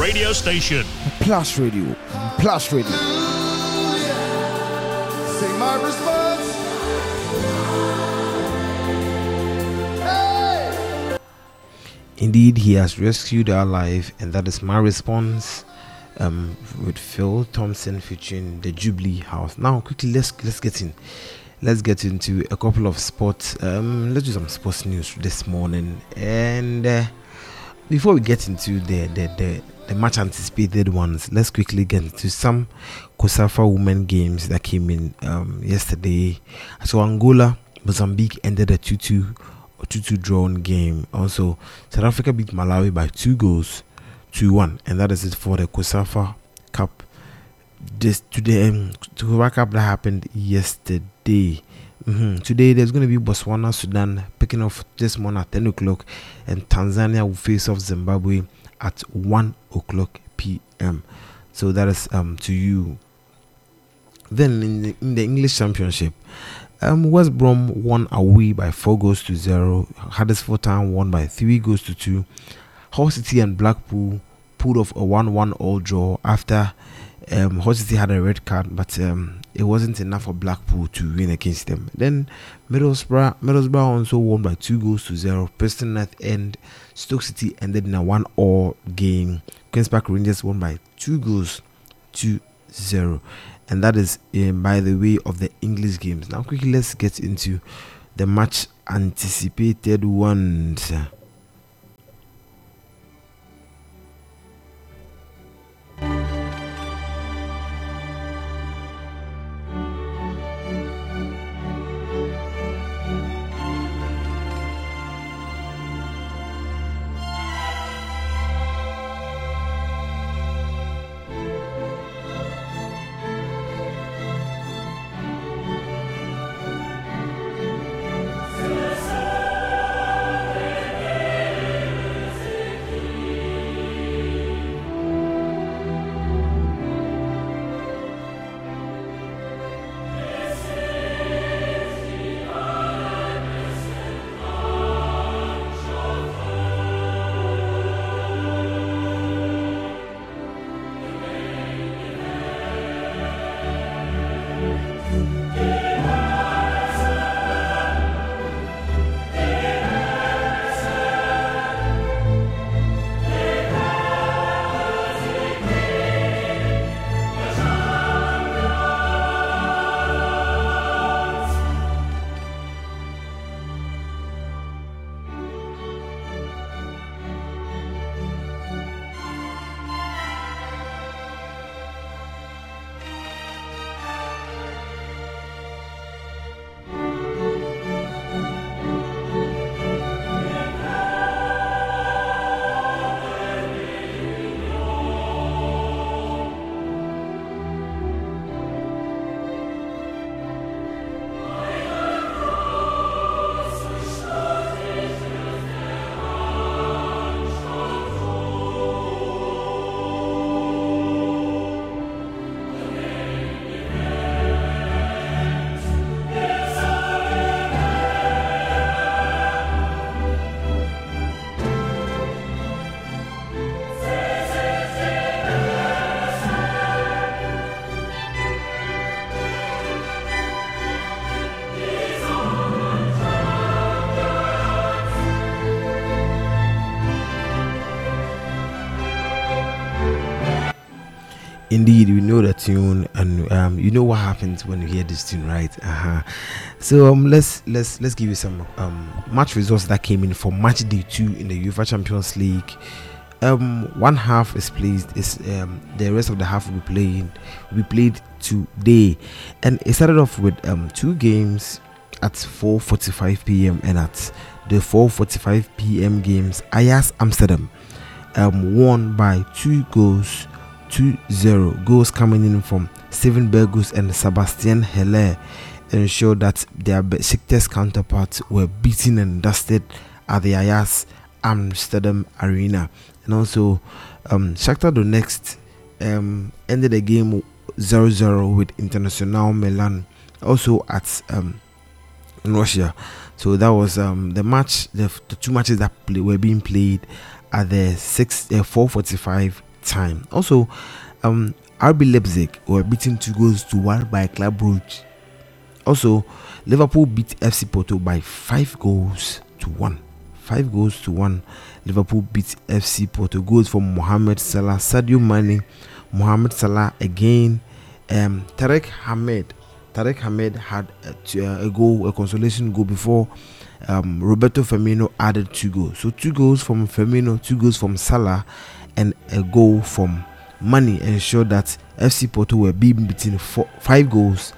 Radio station. Plus Radio. Plus Radio. Say my response. Hey! Indeed, he has rescued our life, and that is my response. Um, with Phil Thompson featuring the Jubilee House. Now, quickly, let's let's get in. Let's get into a couple of sports. Um, let's do some sports news this morning, and uh, before we get into the the, the the much anticipated ones, let's quickly get into some COSAFA women games that came in um, yesterday. So Angola, Mozambique ended a 2-2 or 2-2 drawn game. Also, South Africa beat Malawi by two goals, 2-1, and that is it for the COSAFA Cup. This today, um, to wrap up that happened yesterday. Mhm. Today there's going to be Botswana, Sudan picking off this morning at 10 o'clock, and Tanzania will face off Zimbabwe at 1 o'clock p.m. So that is um to you. Then in the, in the English Championship, um, West Brom won away by four goals to zero. Huddersfield Town won by three goals to two. Hull City and Blackpool pulled off a one-one all draw after um, Hull City had a red card, but um, it wasn't enough for Blackpool to win against them. Then Middlesbrough, Middlesbrough also won by two goals to zero. Preston North End, Stoke City ended in a one-all game. Queens Park Rangers won by two goals to zero, and that is um, by the way of the English games. Now, quickly let's get into the much anticipated ones. Indeed, we know the tune, and um, you know what happens when you hear this tune, right? Uh-huh. So um, let's let's let's give you some um match results that came in for match day two in the UEFA Champions League. Um, one half is played. Is um the rest of the half will be played. Will be played today, and it started off with um two games at 4:45 p.m. and at the 4:45 p.m. games. Ajax Amsterdam won by two goals 2-0 goals coming in from Steven Berghuis and Sebastian Haller ensured that their Besiktas counterparts were beaten and dusted at the Ajax Amsterdam Arena and also um, Shakhtar Donetsk um, ended the game 0-0 with International Milan also at um, in Russia. So that was um, the match, the, the two matches that play, were being played at the six uh, four forty five time. Also, um, RB Leipzig were beaten two goals to one by Club Brugge. Also, Liverpool beat FC Porto by five goals to one. Five goals to one. Liverpool beat FC Porto. Goals from Mohamed Salah, Sadio Mane, Mohamed Salah again. Um, Tarek Hamed. Tarek Hamed had a, uh, a goal, a consolation goal before um, Roberto Firmino added two goals. So two goals from Firmino, two goals from Salah, and a goal from Mane ensured that FC Porto were being beaten four, five goals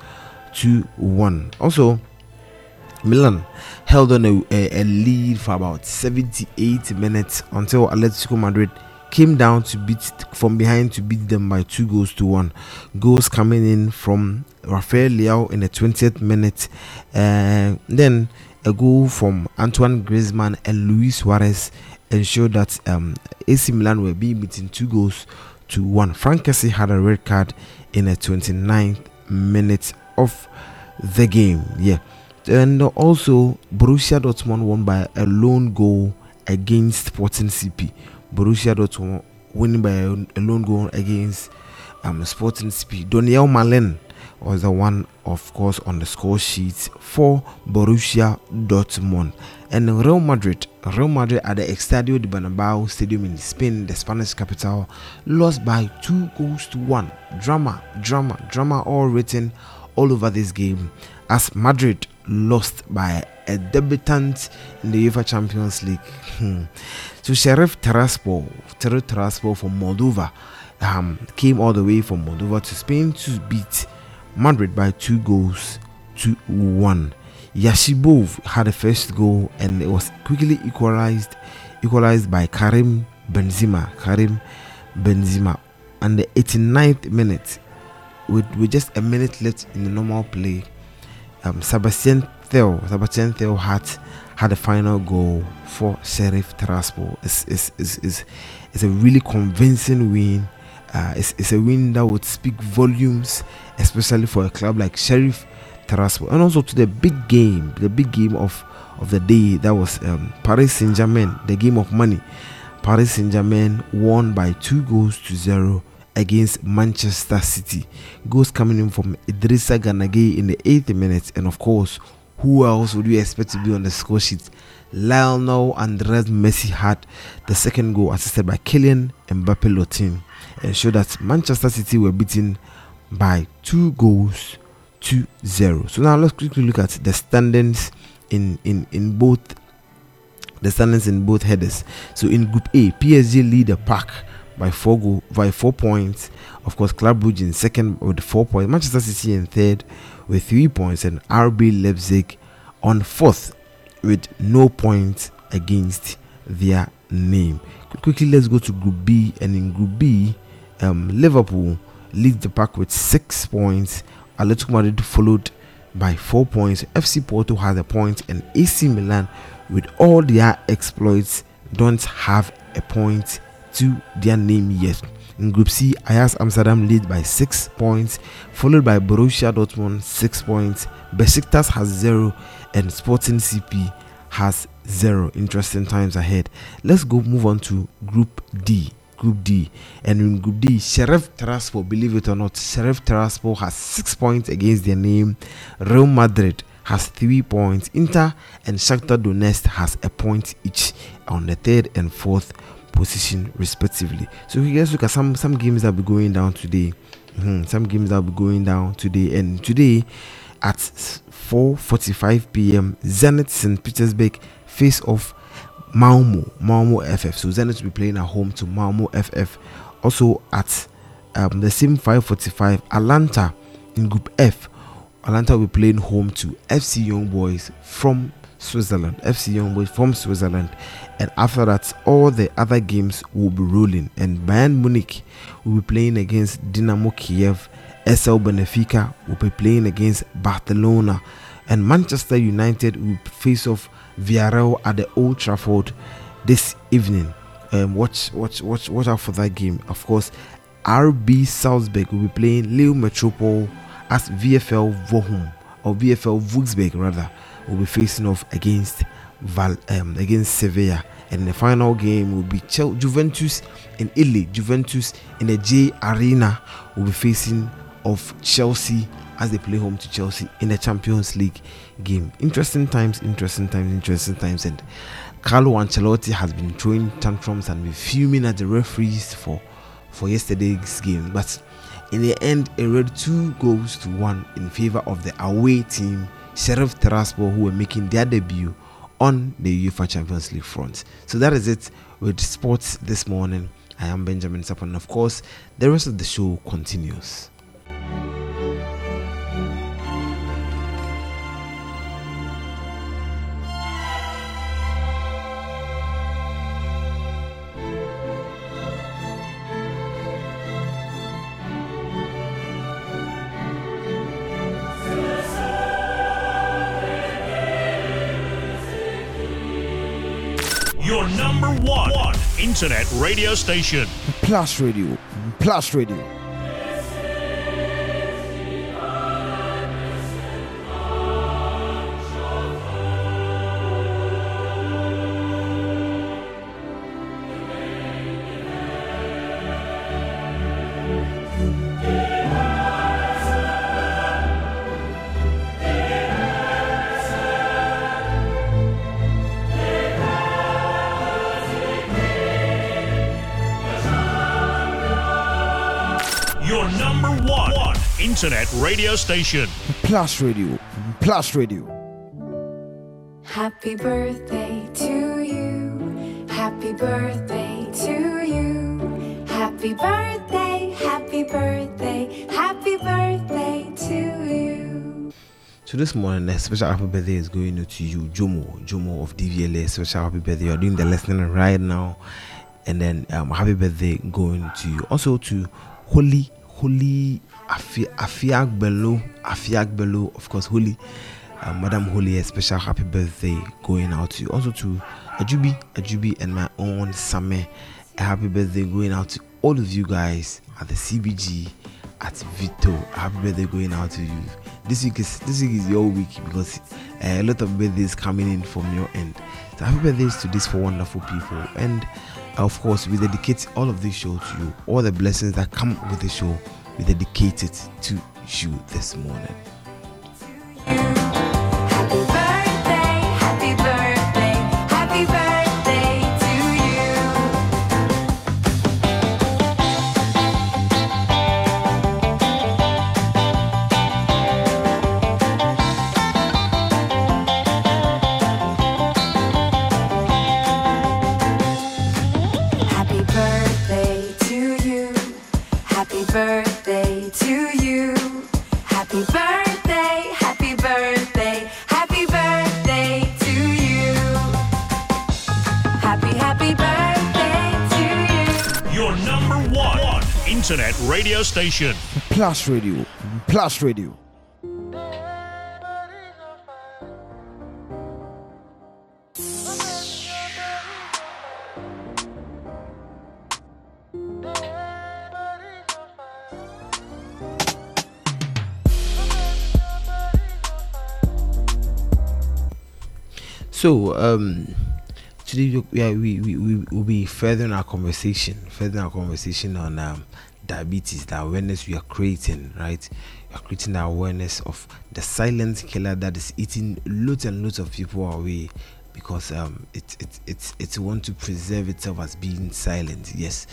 to one. Also, Milan held on a, a, a lead for about 78 minutes until Atletico Madrid came down to beat from behind to beat them by two goals to one. Goals coming in from Rafael Leao in the 20th minute, and then a goal from Antoine Griezmann and Luis Suarez ensured that um, AC Milan were being beaten two goals to one. Franck Kessie had a red card in the 29th minute of the game. Yeah. And also, Borussia Dortmund won by a lone goal against Sporting CP. Borussia Dortmund winning by a, lone goal against um, Sporting CP. Donyell Malen was the one, of course, on the score sheet for Borussia Dortmund. And Real Madrid, Real Madrid at the Estadio de Bernabeu Stadium in Spain, the Spanish capital, lost by two goals to one. Drama, drama, drama, all written all over this game as Madrid lost by a debutant in the UEFA Champions League. to so Sheriff Tiraspol, Sheriff Tiraspol from Moldova, um, came all the way from Moldova to Spain to beat Madrid by two goals to one. Yakhshiboev had the first goal and it was quickly equalized equalized by Karim Benzema. Karim Benzema. And the 89th minute, with, with just a minute left in the normal play, um, Sebastian Theo, Sebastian Theo had had a final goal for Sheriff Tiraspol. It's, it's, it's, it's, it's a really convincing win. Uh, it's, it's a win that would speak volumes, especially for a club like Sheriff And also to the big game, the big game of of the day that was um, Paris Saint Germain, the game of money. Paris Saint Germain won by two goals to zero against Manchester City. Goals coming in from Idrissa Ganagay in the eighth minute, and of course, who else would you expect to be on the score sheet? Lionel Andres Messi had the second goal assisted by Kylian Mbappe Lottin and showed that Manchester City were beaten by two goals to zero. So now let's quickly look at the standings in in in both the standings in both headers. So in Group A, PSG lead the pack by four goal by four points. Of course, Club Brugge in second with four points. Manchester City in third with three points, and RB Leipzig on fourth with no points against their name. Quickly, let's go to Group B, and in Group B, um, Liverpool leads the pack with six points. Atletico Madrid followed by four points. FC Porto has a point, and AC Milan, with all their exploits, don't have a point to their name yet. In Group C, Ajax Amsterdam lead by six points, followed by Borussia Dortmund six points. Besiktas has zero, and Sporting CP has zero. Interesting times ahead. Let's go move on to Group D. Group D. And in Group D, Sheriff Tiraspol, believe it or not, Sheriff Tiraspol has six points against their name. Real Madrid has three points. Inter and Shakhtar Donetsk has a point each on the third and fourth position, respectively. So we let's look at some some games that will be going down today. Mhm, Some games that will be going down today, and today at 4:45 p.m. Zenit St. Petersburg face off Malmo, Malmo FF. So Zenit will be playing at home to Malmo FF. Also at um, the same 5:45, Atalanta in Group F. Atalanta will be playing home to FC Young Boys from Switzerland. FC Young Boys from Switzerland, and after that, all the other games will be rolling. And Bayern Munich will be playing against Dynamo Kiev. SL Benfica will be playing against Barcelona, and Manchester United will face off Villarreal at the Old Trafford this evening. Um, watch, watch, watch, watch out for that game. Of course, RB Salzburg will be playing Lille Metropole as VFL Bochum or VFL Wurzburg rather will be facing off against Val um, against Sevilla, and the final game will be Chel- Juventus in Italy. Juventus in the J Arena will be facing off Chelsea as they play home to Chelsea in the Champions League game. Interesting times, interesting times, interesting times, and Carlo Ancelotti has been throwing tantrums and been fuming at the referees for for yesterday's game, but in the end, it read two goals to one in favor of the away team, Sheriff Tiraspol, who were making their debut on the UEFA Champions League front. So that is it with sports this morning. I am Benjamin Sapon, and of course, the rest of the show continues. Internet radio station. Plus Radio. Plus Radio. One, one internet radio station. Plus Radio. Plus Radio. Happy birthday to you. Happy birthday to you. Happy birthday, happy birthday, happy birthday to you. So this morning, a special happy birthday is going out to you, Jomo, Jomo of DVLA. Special happy birthday. You're doing the listening right now, and then um, happy birthday going to you. Also to Holy, Holy Afi- Afiagbelo, Afiagbelo, of course, Holy, uh, Madam Holy. A special happy birthday going out to you. Also to Ajubi, Ajubi, and my own Same. A happy birthday going out to all of you guys at the CBG at Vito. A Happy birthday going out to you. This week is this week is your week because uh, a lot of birthdays coming in from your end. So happy birthdays to these four wonderful people, and of course we dedicate all of this show to you. All the blessings that come with the show, we dedicate it to you this morning. Station. Plus Radio. Plus Radio. So um today we yeah, we, we, we will be furthering our conversation, furthering our conversation on um diabetes, the awareness we are creating, right? We are creating the awareness of the silent killer that is eating loads and loads of people away because um it it it's it's want to preserve itself as being silent, yes.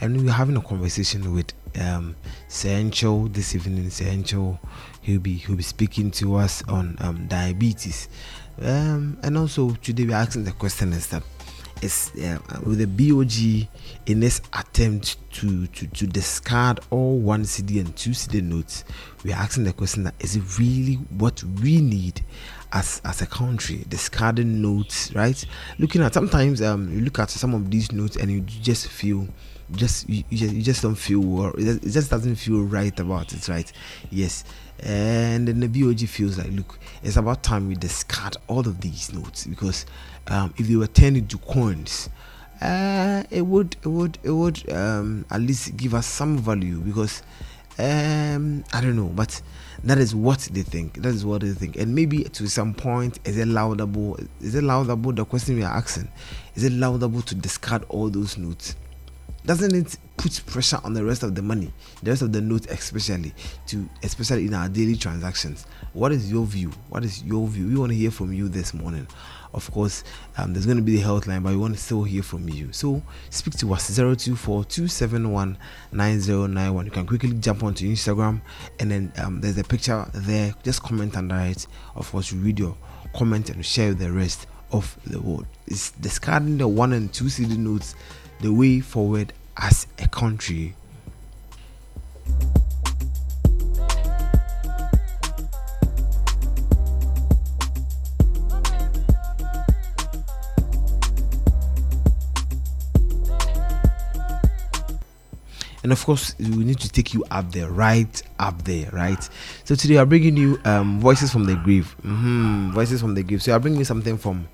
And we're having a conversation with um Sencho this evening, Sencho. He'll be he'll be speaking to us on um diabetes. Um, and also today we're asking the question is that is uh, with the BOG in this attempt to, to to discard all one cedi and two cedi notes, we are asking the question that is it really what we need as as a country discarding notes, right? Looking at sometimes um you look at some of these notes and you just feel just you, you just you just don't feel well. It just, it just doesn't feel right about it, right? Yes. And then the BOG feels like, look, it's about time we discard all of these notes because um, if they were turned into coins, uh, it would it would it would um, at least give us some value because um i don't know but that is what they think. That is what they think. And maybe to some point is it laudable is it laudable? The question we are asking is it laudable to discard all those notes? Doesn't it put pressure on the rest of the money the rest of the notes especially to especially in our daily transactions? What is your view? What is your view? We want to hear from you this morning of course um, there's going to be the health line but we want to still hear from you. So speak to us 024 271 9091 you can quickly jump onto instagram and then um, there's a picture there. Just comment under it of course you read your comment and share with the rest of the world. Is discarding the one and two cedi notes the way forward as a country and of course we need to take you up there right up there right? So today i'm bringing you um voices from the grave. Hmm voices from the grave. So i'm bringing you something from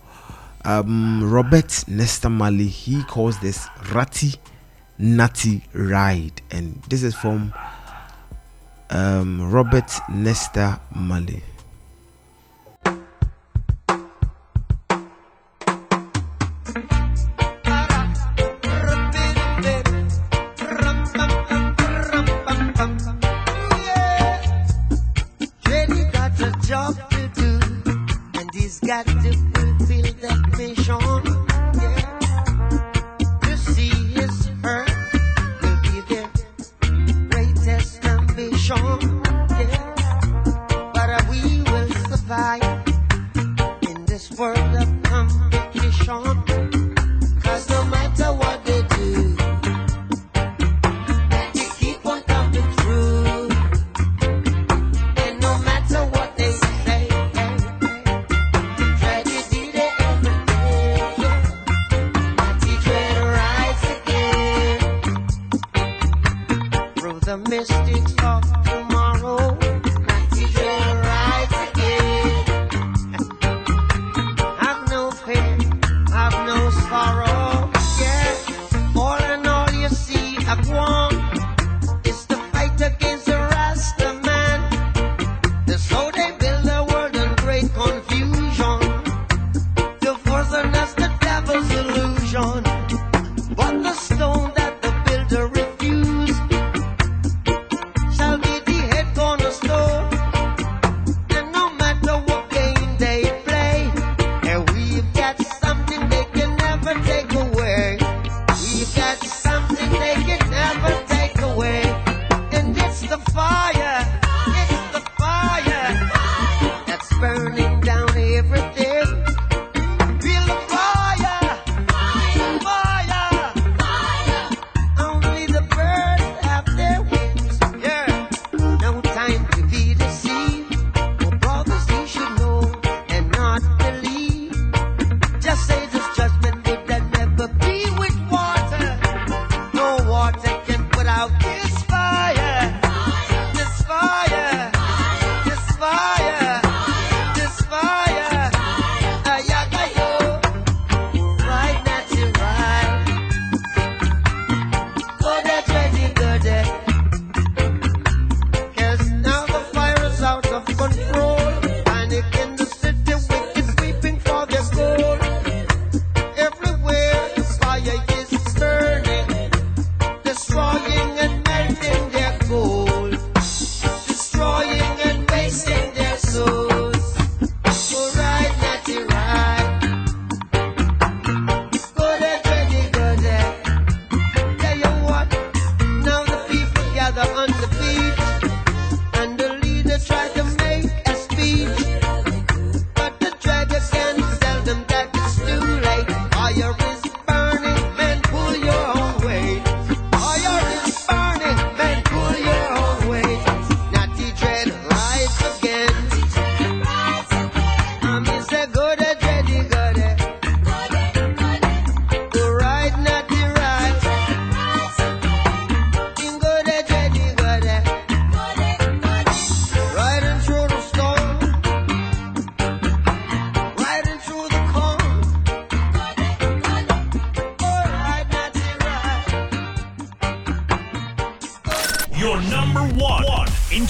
um robert nesta marley he calls this ride natty ride. And this is from um robert nesta marley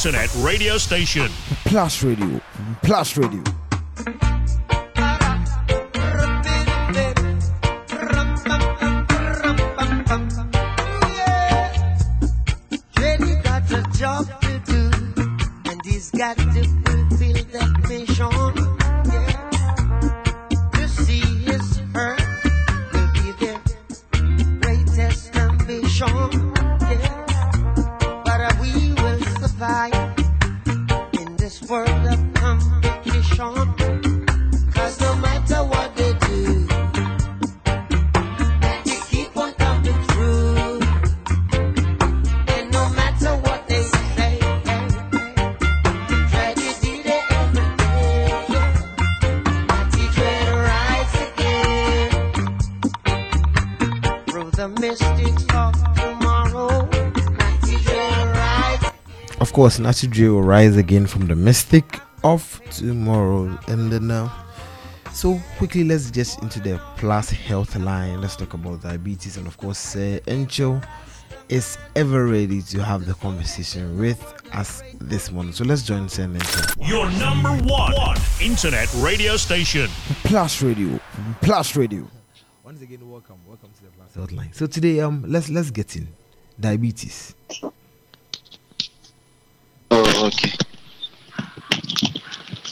internet radio station. Plus Radio. Plus Radio. Course, Natty Dread will rise again from the mystic of tomorrow. And then now, so quickly, let's get into the plus health line. Let's talk about diabetes. And of course, uh, Encho is ever ready to have the conversation with us this morning. So let's join Sam Encho. Your number one, one internet radio station. Plus Radio. Plus Radio. Once again, welcome, welcome to the plus health line. So today, um, let's let's get in diabetes. Okay.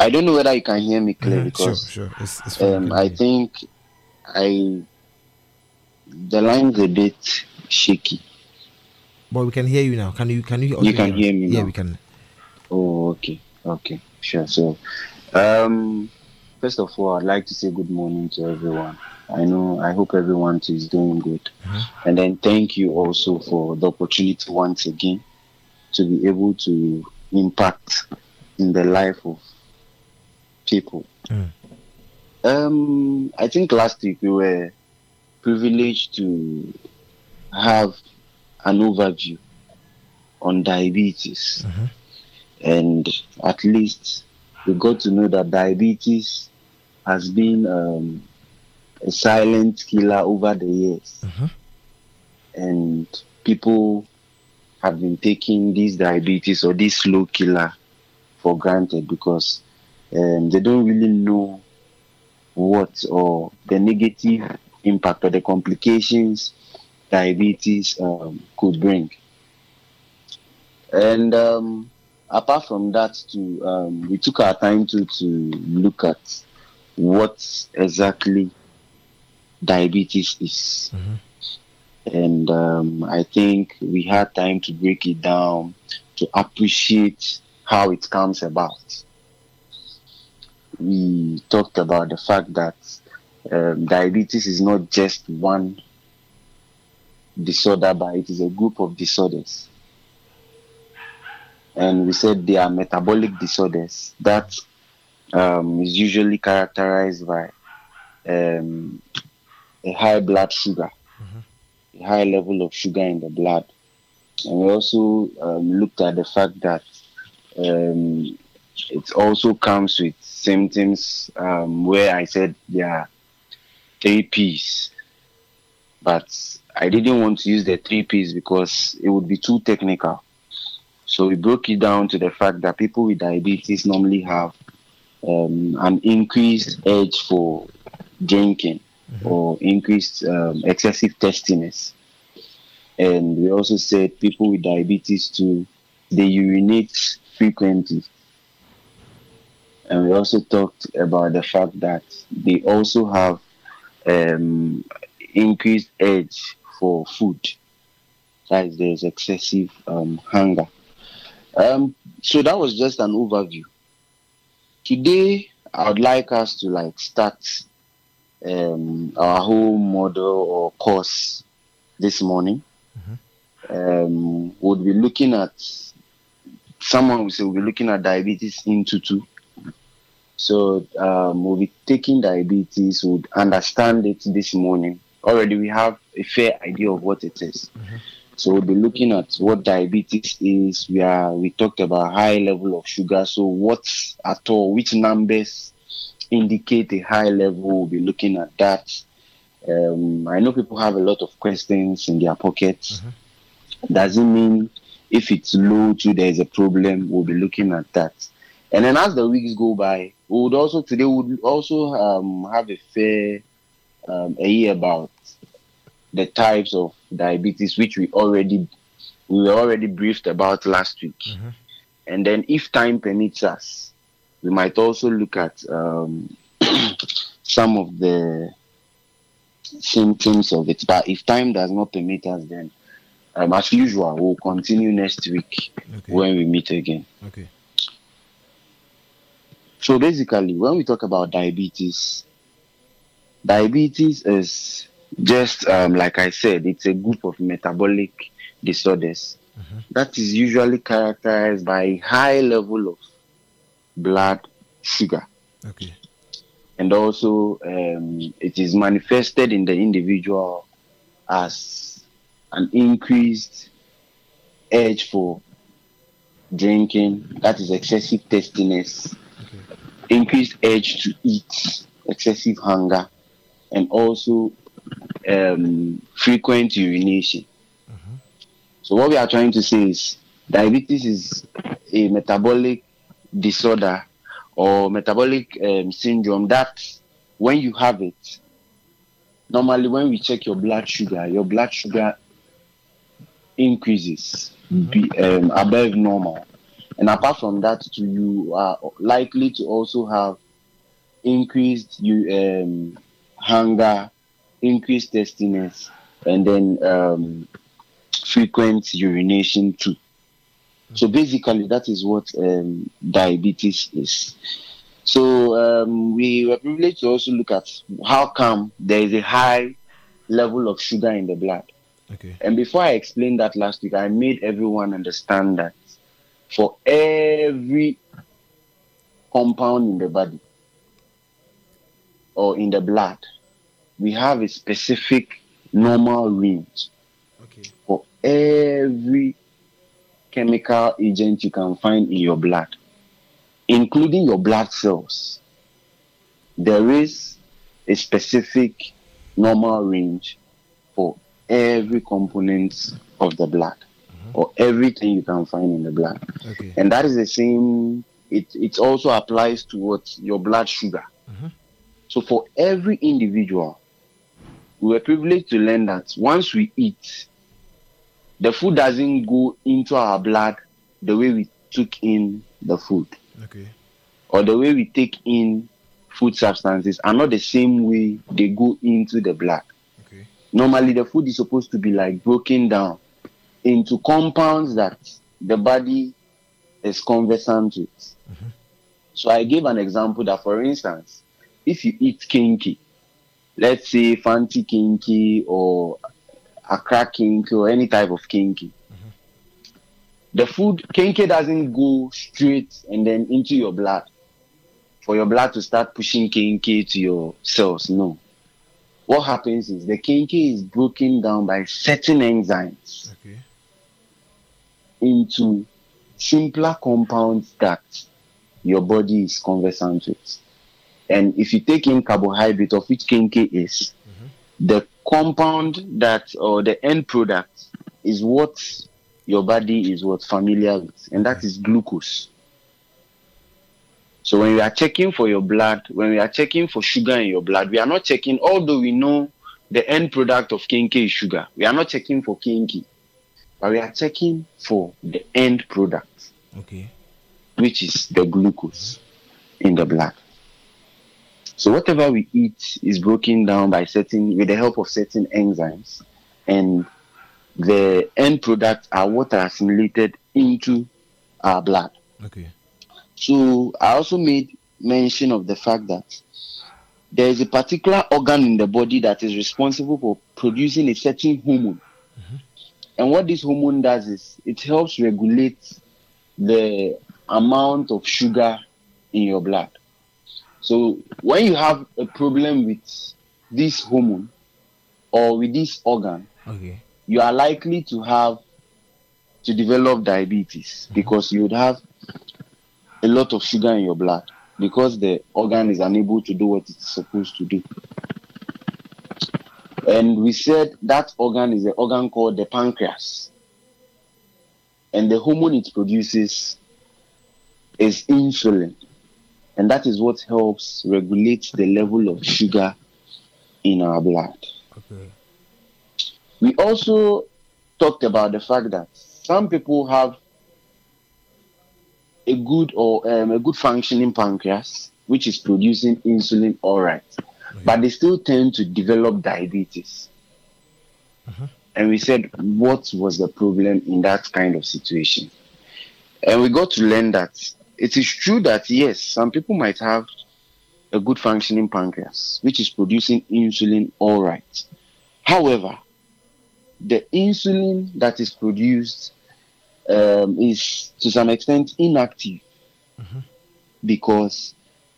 I don't know whether you can hear me clear Mhm, because sure, sure. It's, it's um, I think I the line's a bit shaky. But we can hear you now. Can you can you? You can hear me Yeah, now? we can. Oh, okay, okay, sure. So, um, first of all, I'd like to say good morning to everyone. I know, I hope everyone is doing good, and then thank you also for the opportunity once again to be able to impact in the life of people. Mm. Um, I think last week we were privileged to have an overview on diabetes, and at least we got to know that diabetes has been um, a silent killer over the years, and people have been taking this diabetes or this slow killer for granted because um, they don't really know what or the negative impact or the complications diabetes um, could bring. And um, apart from that, too, um, we took our time to to look at what exactly diabetes is. And um, I think we had time to break it down to appreciate how it comes about. We talked about the fact that um, diabetes is not just one disorder, but it is a group of disorders. And we said they are metabolic disorders that um, is usually characterized by um, a high blood sugar, high level of sugar in the blood. And we also um, looked at the fact that um, it also comes with symptoms um, where I said there are three P's. But I didn't want to use the three P's because it would be too technical. So we broke it down to the fact that people with diabetes normally have um, an increased urge for drinking or increased um, excessive testiness. And we also said people with diabetes too, they urinate frequently. And we also talked about the fact that they also have um, increased urge for food. That is, there's excessive um, hunger. Um, so that was just an overview. Today, I would like us to like start um, our whole model or course this morning. Um, we'll be looking at someone will say we'll be looking at diabetes into two. So um, we'll be taking diabetes, we'll understand it this morning. Already we have a fair idea of what it is. So we'll be looking at what diabetes is. We are we talked about high level of sugar. So what at all, which numbers indicate a high level? We'll be looking at that. Um, I know people have a lot of questions in their pockets. Does it mean If it's low too, there's a problem. We'll be looking at that. And then as the weeks go by, we would also today would also um, have a fair um, a year about the types of diabetes which we already we were already briefed about last week. And then if time permits us, we might also look at um, some of the symptoms of it. But if time does not permit us, then um, as usual, we'll continue next week when we meet again. Okay. So basically, when we talk about diabetes, diabetes is just um, like I said, it's a group of metabolic disorders that is usually characterized by a high level of blood sugar. Okay. And also, um, it is manifested in the individual as an increased urge for drinking, that is excessive tastiness, increased urge to eat, excessive hunger, and also um, frequent urination. So, what we are trying to say is diabetes is a metabolic disorder or metabolic um, syndrome that when you have it, normally when we check your blood sugar, your blood sugar increases be, um, above normal. And apart from that, too, you are likely to also have increased you um, hunger, increased thirstiness, and then um, frequent urination too. So basically, that is what um, diabetes is. So um, we were privileged to also look at how come there is a high level of sugar in the blood. Okay. And before I explained that last week, I made everyone understand that for every compound in the body or in the blood, we have a specific normal range okay. for every chemical agent you can find in your blood, including your blood cells. There is a specific normal range for every component of the blood mm-hmm. or everything you can find in the blood. Okay. And that is the same, it, it also applies to what your blood sugar. Mm-hmm. So for every individual, we were privileged to learn that once we eat, the food doesn't go into our blood the way we took in the food Okay. or the way we take in food substances are not the same way they go into the blood. Normally, the food is supposed to be like broken down into compounds that the body is conversant with. Mm-hmm. So I gave an example that, for instance, if you eat kenkey, let's say Fante kenkey or Accra kenkey or any type of kenkey, mm-hmm. the food kenkey doesn't go straight and then into your blood for your blood to start pushing kenkey to your cells. No. What happens is the kenkey is broken down by certain enzymes into simpler compounds that your body is conversant with. And if you take in carbohydrate, of which kenkey is, mm-hmm. the compound that or the end product is what your body is what familiar with, and that is glucose. So when we are checking for your blood, when we are checking for sugar in your blood, we are not checking, although we know the end product of kenkey is sugar, we are not checking for kenkey, but we are checking for the end product, Okay. which is the glucose in the blood. So whatever we eat is broken down by certain with the help of certain enzymes, and the end products are what are assimilated into our blood. Okay. So I also made mention of the fact that there is a particular organ in the body that is responsible for producing a certain hormone. Mm-hmm. And what this hormone does is it helps regulate the amount of sugar in your blood. So when you have a problem with this hormone or with this organ, Okay. you are likely to have to develop diabetes mm-hmm. because you would have a lot of sugar in your blood because the organ is unable to do what it's supposed to do. And we said that organ is an organ called the pancreas. and the hormone it produces is insulin, and that is what helps regulate the level of sugar in our blood. Okay. We also talked about the fact that some people have a good or um, a good functioning pancreas, which is producing insulin all right, but they still tend to develop diabetes. And we said, what was the problem in that kind of situation? And we got to learn that it is true that yes, some people might have a good functioning pancreas, which is producing insulin all right. However, the insulin that is produced um, is to some extent inactive because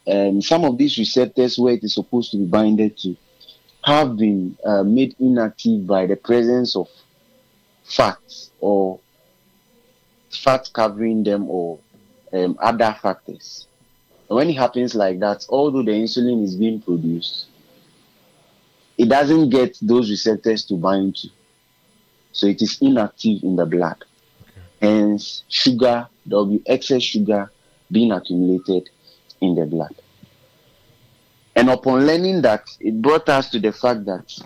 um, some of these receptors where it is supposed to be binded to have been uh, made inactive by the presence of fats or fat covering them or um, other factors. And when it happens like that, although the insulin is being produced, it doesn't get those receptors to bind to. So it is inactive in the blood. Hence, sugar, there will be excess sugar being accumulated in the blood. And upon learning that, it brought us to the fact that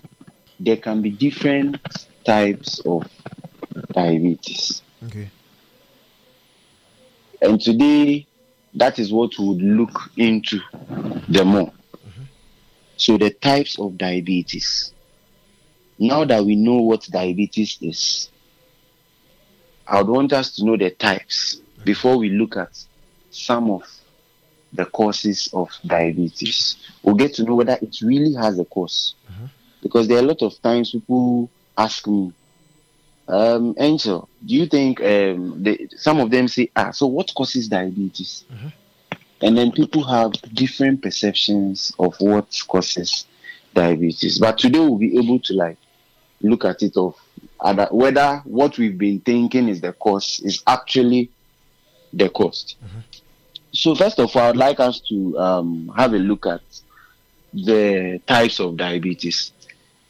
there can be different types of diabetes. Okay. And today, that is what we would look into the more. So, the types of diabetes. Now that we know what diabetes is, I would want us to know the types before we look at some of the causes of diabetes. We'll get to know whether it really has a cause. Uh-huh. Because there are a lot of times people ask me, um, Angel, do you think um, they, some of them say, ah, so what causes diabetes? And then people have different perceptions of what causes diabetes. But today we'll be able to like look at it of other, whether what we've been thinking is the cause is actually the cause. So first of all, I'd like us to um, have a look at the types of diabetes,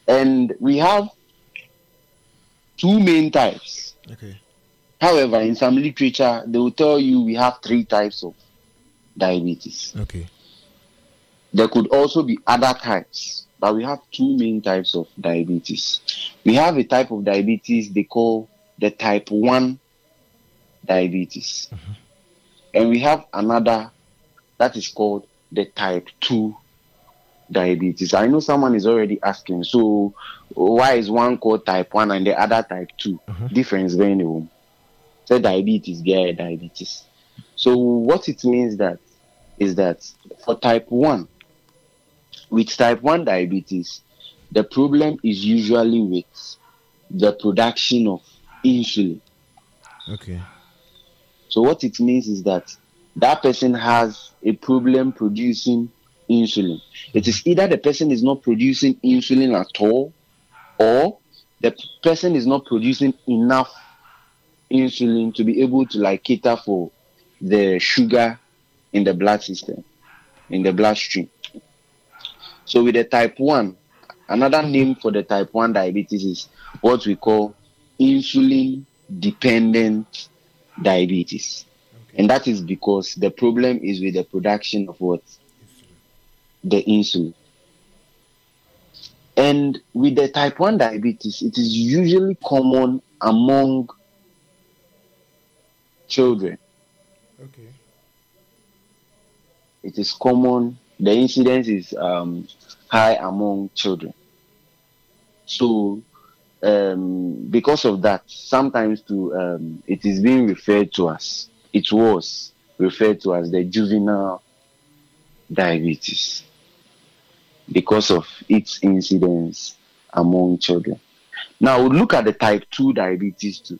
and we have two main types. Okay. However, in some literature, they will tell you we have three types of diabetes. Okay. There could also be other types, but we have two main types of diabetes. We have a type of diabetes they call the type 1 diabetes. Mm-hmm. And we have another that is called the type 2 diabetes. I know someone is already asking, so why is one called type 1 and the other type 2? Mm-hmm. Difference very new. So diabetes, yeah, diabetes. So what it means that is that for type 1, with type 1 diabetes, the problem is usually with the production of insulin. Okay. So what it means is that that person has a problem producing insulin. It is either the person is not producing insulin at all, or the person is not producing enough insulin to be able to like cater for the sugar in the blood system, in the bloodstream. So with the type 1, another name for the type 1 diabetes is what we call insulin dependent diabetes. And that is because the problem is with the production of what? The insulin. And with the type 1 diabetes, it is usually common among children. Okay. It is common, the incidence is um, high among children. So, um, because of that, sometimes to um, it is being referred to as it was referred to as the juvenile diabetes because of its incidence among children. Now, look at the type 2 diabetes too.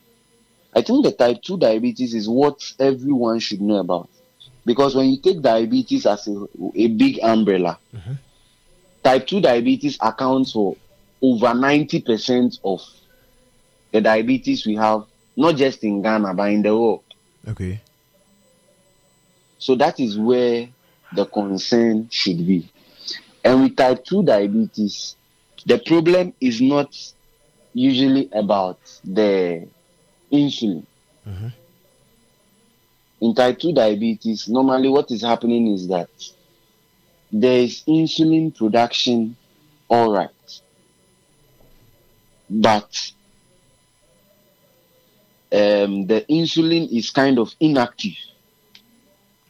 I think the type 2 diabetes is what everyone should know about because when you take diabetes as a, a big umbrella, mm-hmm. type 2 diabetes accounts for over 90% of the diabetes we have, not just in Ghana, but in the world. Okay. So that is where the concern should be. And with type 2 diabetes, the problem is not usually about the insulin. In type 2 diabetes, normally what is happening is that there is insulin production, all right, but um, the insulin is kind of inactive.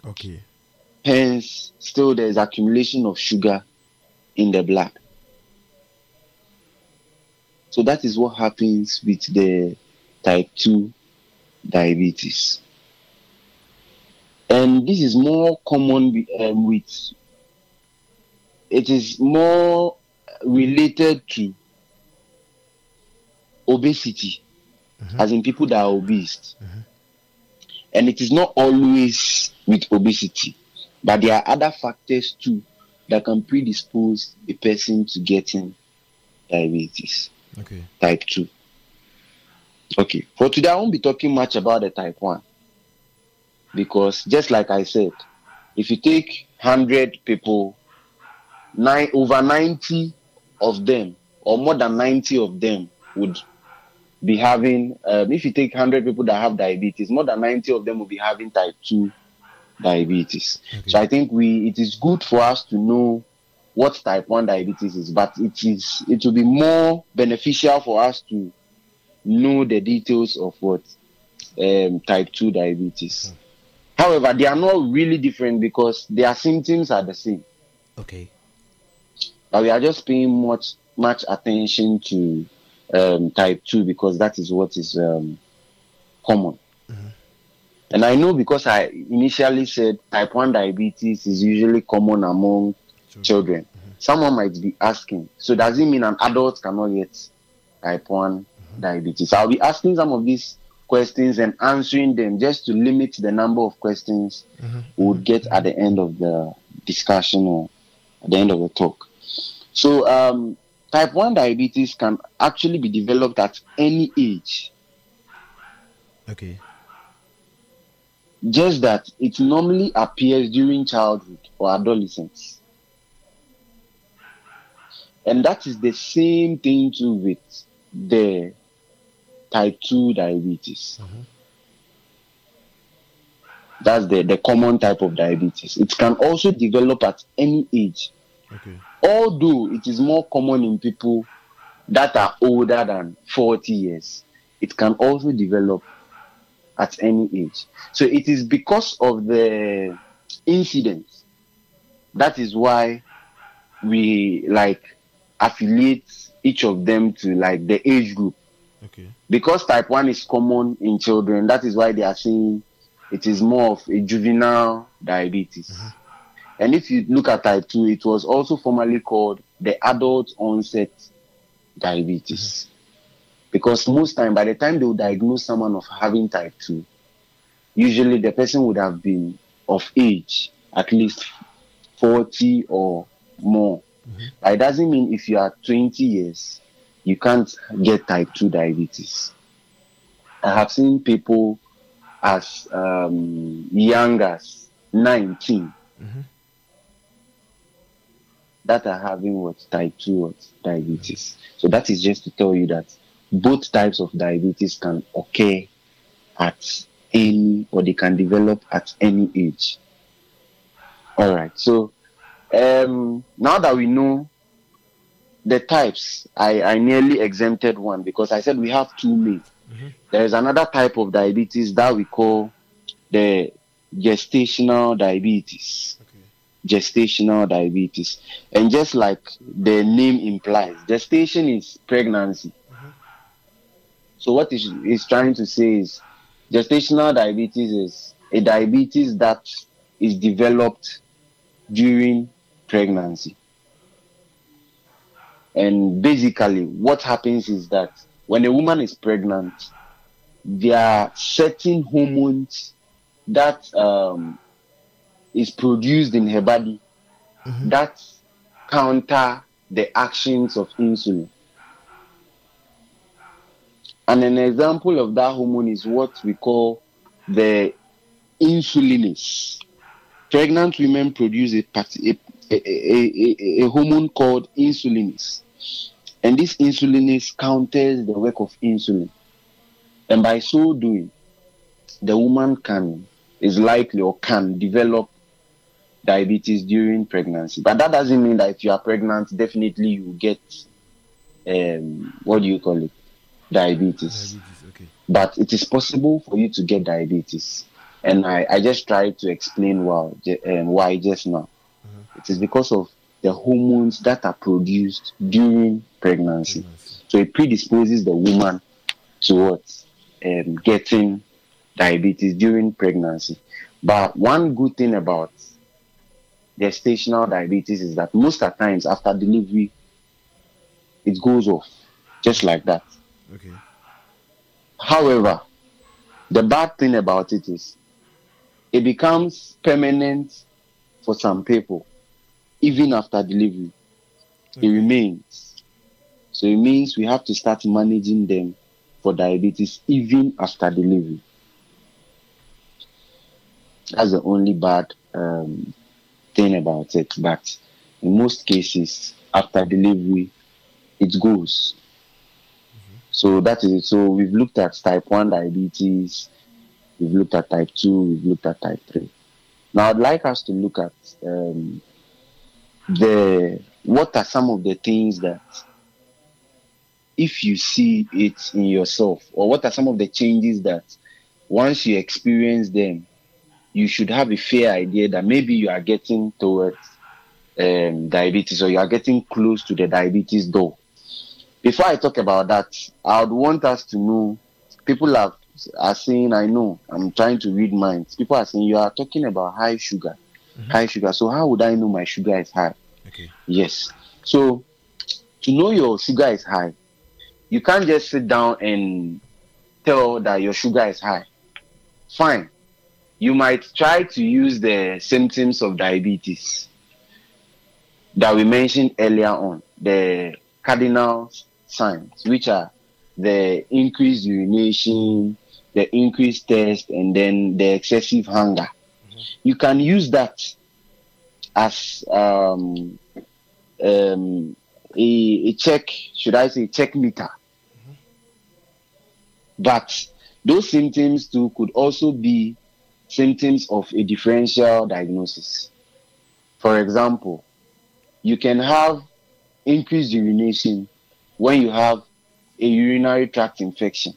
Okay. Hence, still there is accumulation of sugar in the blood. So that is what happens with the type 2 diabetes. And this is more common with, um, with it is more related to obesity, as in people that are obese. And it is not always with obesity, but there are other factors too that can predispose a person to getting diabetes Okay. type 2. Okay, for today, I won't be talking much about the type 1 because, just like I said, if you take 100 people, nine, over 90 of them, or more than 90 of them, would be having, um, if you take 100 people that have diabetes, more than 90 of them will be having type 2 diabetes. So I think we it is good for us to know what type 1 diabetes is, but it is it will be more beneficial for us to know the details of what um, type 2 diabetes. However, they are not really different because their symptoms are the same. Okay. But we are just paying much much attention to um, type 2 because that is what is um, common. And I know because I initially said type 1 diabetes is usually common among children. Mm-hmm. Someone might be asking, so does it mean an adult cannot get type 1 mm-hmm. diabetes? I'll be asking some of these questions and answering them just to limit the number of questions mm-hmm. we would get at the end of the discussion or at the end of the talk. So, um, type 1 diabetes can actually be developed at any age. Okay. Just that it normally appears during childhood or adolescence. And that is the same thing too with the type 2 diabetes. Mm-hmm. That's the, the common type of diabetes. It can also develop at any age. Okay. Although it is more common in people that are older than 40 years, it can also develop at any age. So it is because of the incidents. That is why we like affiliate each of them to like the age group. Okay. Because type 1 is common in children, that is why they are saying it is more of a juvenile diabetes. Mm-hmm. And if you look at type 2, it was also formerly called the adult onset diabetes. Mm-hmm. Because most time, by the time they will diagnose someone of having type 2, usually the person would have been of age, at least 40 or more. But it doesn't mean if you are 20 years, you can't get type 2 diabetes. I have seen people as um, young as 19 that are having what type 2 what diabetes. So that is just to tell you that both types of diabetes can occur at any or they can develop at any age. All right. So um, now that we know the types, I, I nearly exempted one because I said we have two main. There is another type of diabetes that we call the gestational diabetes. Okay. Gestational diabetes. And just like the name implies, gestation is pregnancy. So what is is trying to say is gestational diabetes is a diabetes that is developed during pregnancy. And basically, what happens is that when a woman is pregnant, there are certain hormones that um, is produced in her body that counter the actions of insulin. And an example of that hormone is what we call the insulinase. Pregnant women produce a, a, a, a, hormone called insulinase. And this insulinase counters the work of insulin. And by so doing, the woman can is likely or can develop diabetes during pregnancy. But that doesn't mean that if you are pregnant, definitely you get um, what do you call it? Diabetes. okay. But it is possible for you to get diabetes. And I, I just tried to explain why, um, why just now. It is because of the hormones that are produced during pregnancy. So it predisposes the woman towards um, getting diabetes during pregnancy. But one good thing about gestational diabetes is that most of the times after delivery, it goes off just like that. Okay. However, the bad thing about it is it becomes permanent for some people, even after delivery. It remains. So it means we have to start managing them for diabetes even after delivery. That's the only bad um, thing about it. But in most cases, after delivery, it goes. So that is it. So we've looked at type 1 diabetes, we've looked at type 2, we've looked at type 3. Now I'd like us to look at um, the what are some of the things that if you see it in yourself, or what are some of the changes that once you experience them, you should have a fair idea that maybe you are getting towards um, diabetes or you are getting close to the diabetes door. Before I talk about that, I would want us to know people have are saying, I know, I'm trying to read minds. People are saying you are talking about high sugar. Mm-hmm. High sugar. So how would I know my sugar is high? Okay. Yes. So to know your sugar is high, you can't just sit down and tell that your sugar is high. Fine. You might try to use the symptoms of diabetes that we mentioned earlier on, the cardinal signs, which are the increased urination, the increased thirst, and then the excessive hunger. You can use that as um, um, a, a check, should I say, check meter. But those symptoms too could also be symptoms of a differential diagnosis. For example, you can have increased urination when you have a urinary tract infection.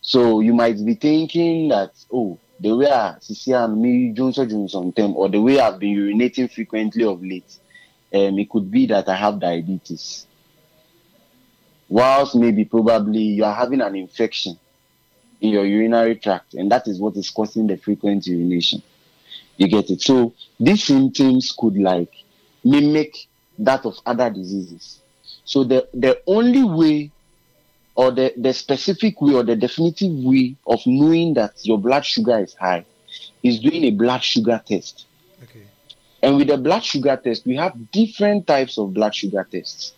So you might be thinking that, oh, the way I see me Johnson Johnson or the way I've been urinating frequently of late, um, it could be that I have diabetes. Whilst maybe probably you are having an infection in your urinary tract, and that is what is causing the frequent urination. You get it? So these symptoms could like mimic that of other diseases. So the, the only way or the, the specific way or the definitive way of knowing that your blood sugar is high is doing a blood sugar test. Okay. And with the blood sugar test, we have different types of blood sugar tests.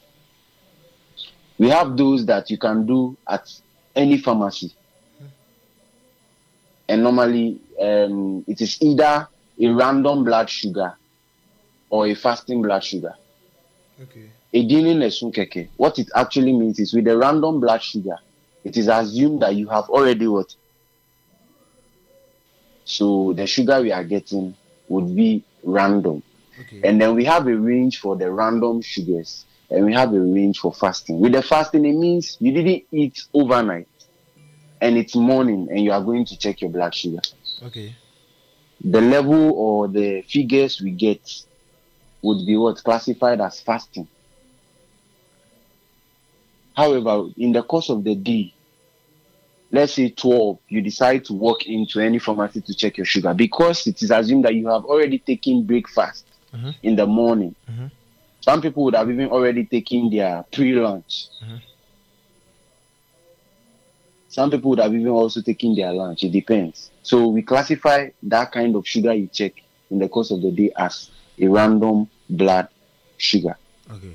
We have those that you can do at any pharmacy. And normally, um, it is either a random blood sugar or a fasting blood sugar. Okay. Edini. What it actually means is with a random blood sugar, it is assumed that you have already what? So the sugar we are getting would be random. And then we have a range for the random sugars and we have a range for fasting. With the fasting, it means you didn't eat overnight and it's morning and you are going to check your blood sugar. Okay. The level or the figures we get would be what classified as fasting. However, in the course of the day, let's say 12, you decide to walk into any pharmacy to check your sugar because it is assumed that you have already taken breakfast mm-hmm. in the morning. Mm-hmm. Some people would have even already taken their pre lunch. Mm-hmm. Some people would have even also taken their lunch. It depends. So we classify that kind of sugar you check in the course of the day as a random blood sugar. Okay.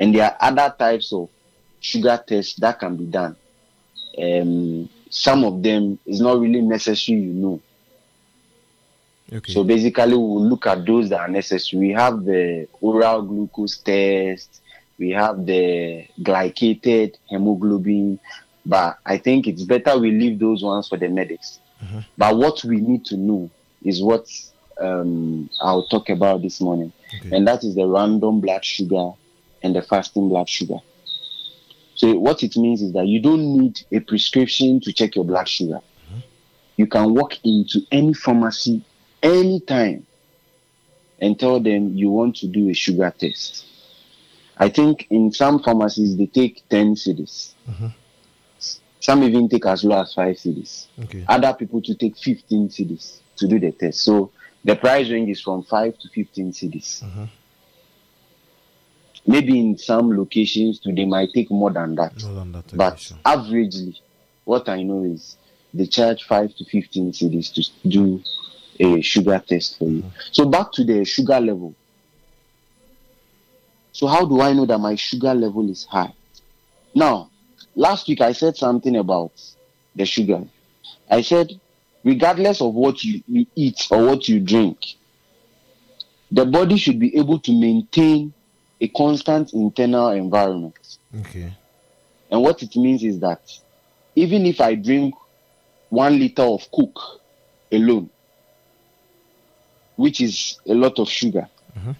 And there are other types of sugar tests that can be done. Um, some of them is not really necessary, you know. Okay. So basically, we'll look at those that are necessary. We have the oral glucose test, we have the glycated hemoglobin, But I think it's better we leave those ones for the medics. But what we need to know is what um, I'll talk about this morning, and that is the random blood sugar and the fasting blood sugar. So what it means is that you don't need a prescription to check your blood sugar. You can walk into any pharmacy anytime and tell them you want to do a sugar test. I think in some pharmacies they take 10 cedis. Some even take as low as 5 cedis. Okay. Other people to take 15 cedis to do the test. So the price range is from 5 to 15 cedis. Mm-hmm. Maybe in some locations they might take more than that. More than that. But sure. averagely, what I know is they charge 5 to 15 cedis to do a sugar test for you. Mm-hmm. So back to the sugar level. So how do I know that my sugar level is high? Now, last week I said something about the sugar. I said, regardless of what you, you eat or what you drink, the body should be able to maintain a constant internal environment. Okay. And what it means is that even if I drink one liter of Coke alone, which is a lot of sugar, mm-hmm.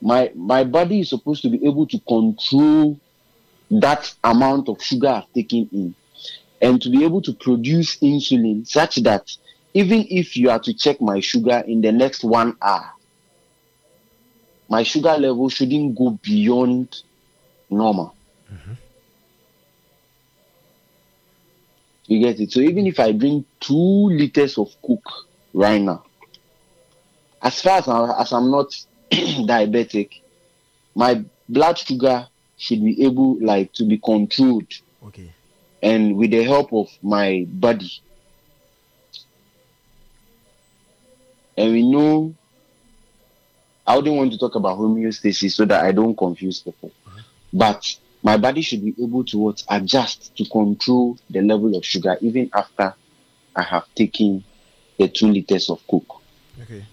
my my body is supposed to be able to control that amount of sugar I've taken in and to be able to produce insulin such that even if you are to check my sugar in the next one hour, my sugar level shouldn't go beyond normal. You get it? So even if I drink two liters of Coke right now, as far as, I, as I'm not diabetic, my blood sugar should be able like to be controlled Okay. And with the help of my body. And we know I wouldn't want to talk about homeostasis so that I don't confuse people. Mm-hmm. But my body should be able to what adjust to control the level of sugar even after I have taken the two liters of Coke. Okay.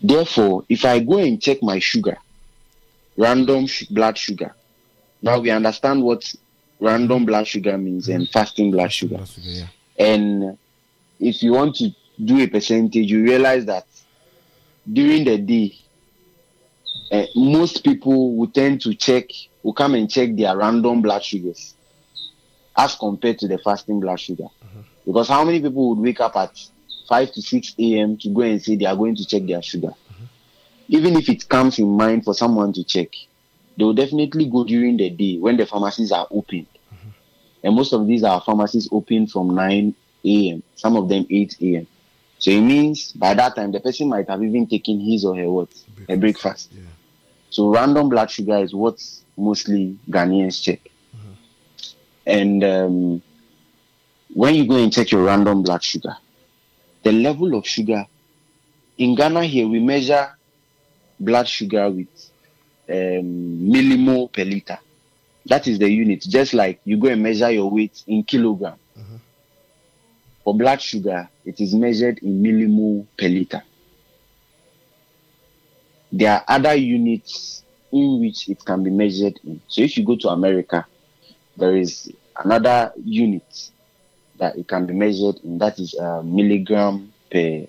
Therefore, if I go and check my sugar, random sh- blood sugar, now we understand what random blood sugar means and fasting blood sugar. That's okay, yeah. And if you want to do a percentage, you realize that during the day, uh, most people will tend to check, will come and check their random blood sugars as compared to the fasting blood sugar. Because how many people would wake up at 5 to 6 a.m. to go and say they are going to check their sugar? Even if it comes in mind for someone to check, they will definitely go during the day when the pharmacies are open. And most of these are pharmacies open from 9 a.m., some of them 8 a.m. So it means by that time the person might have even taken his or her what? A breakfast. So random blood sugar is what mostly Ghanaians check. And um, when you go and check your random blood sugar, the level of sugar in Ghana here we measure blood sugar with um, millimole per liter. That is the unit. Just like you go and measure your weight in kilogram. For blood sugar, it is measured in millimole per liter. There are other units in which it can be measured in. So if you go to America, there is another unit that it can be measured in. That is uh, milligram per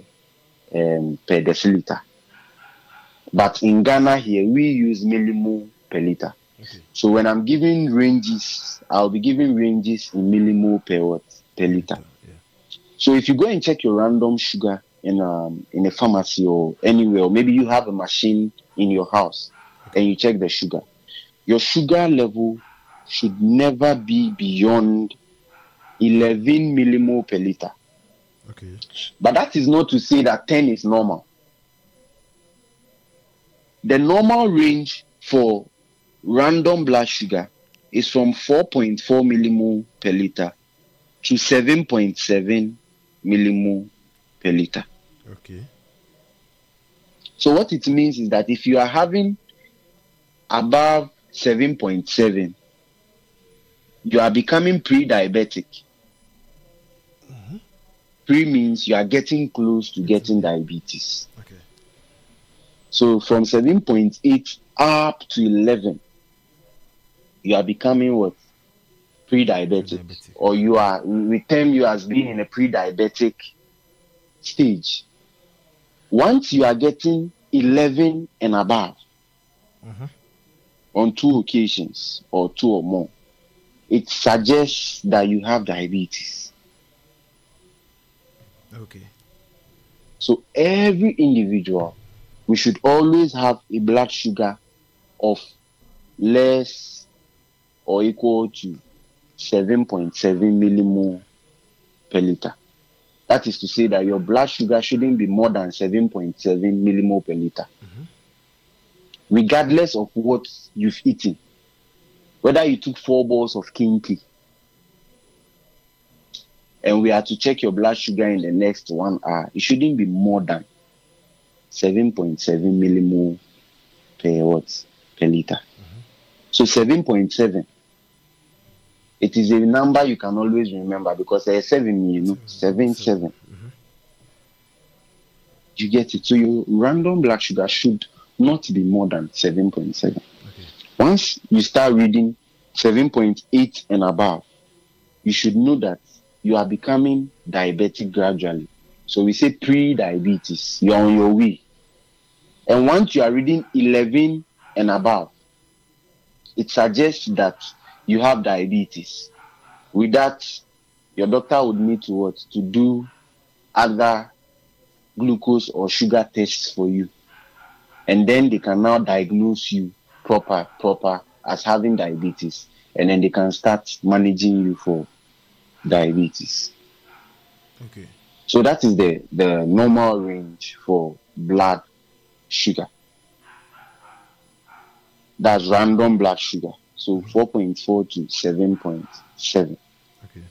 um, per deciliter. But in Ghana here, we use millimole per liter. So when I'm giving ranges, I'll be giving ranges in millimole per what per liter. So if you go and check your random sugar in um in a pharmacy or anywhere, or maybe you have a machine in your house and you check the sugar, your sugar level should never be beyond 11 millimole per liter. Okay. But that is not to say that 10 is normal. The normal range for random blood sugar is from 4.4 millimole per liter to 7.7 millimole per liter. Okay. So what it means is that if you are having above 7.7, you are becoming pre-diabetic. Mm-hmm. Pre means you are getting close to getting diabetes. Okay. So from 7.8 up to 11, you are becoming what? pre-diabetic, or you are we term you as being in a pre-diabetic stage. Once you are getting 11 and above mm-hmm. on two occasions or two or more, it suggests that you have diabetes. Okay. So every individual, we should always have a blood sugar of less or equal to 7.7 millimole per liter. That is to say that your blood sugar shouldn't be more than 7.7 millimole per liter. Mm-hmm. Regardless of what you've eaten, whether you took four balls of kenkey and we are to check your blood sugar in the next one hour, it shouldn't be more than 7.7 millimole per what per liter. So 7.7. It is a number you can always remember because there's seven, you know, seven, seven. Mm-hmm. You get it. So your random blood sugar should not be more than 7.7. Once you start reading 7.8 and above, you should know that you are becoming diabetic gradually. So we say pre-diabetes. You're on your way. And once you are reading 11 and above, it suggests that you have diabetes. With that, your doctor would need to what? To do other glucose or sugar tests for you. And then they can now diagnose you proper, proper as having diabetes. And then they can start managing you for diabetes. Okay. So that is the, the normal range for blood sugar. That's random blood sugar. So 4.4 to 7.7. Okay.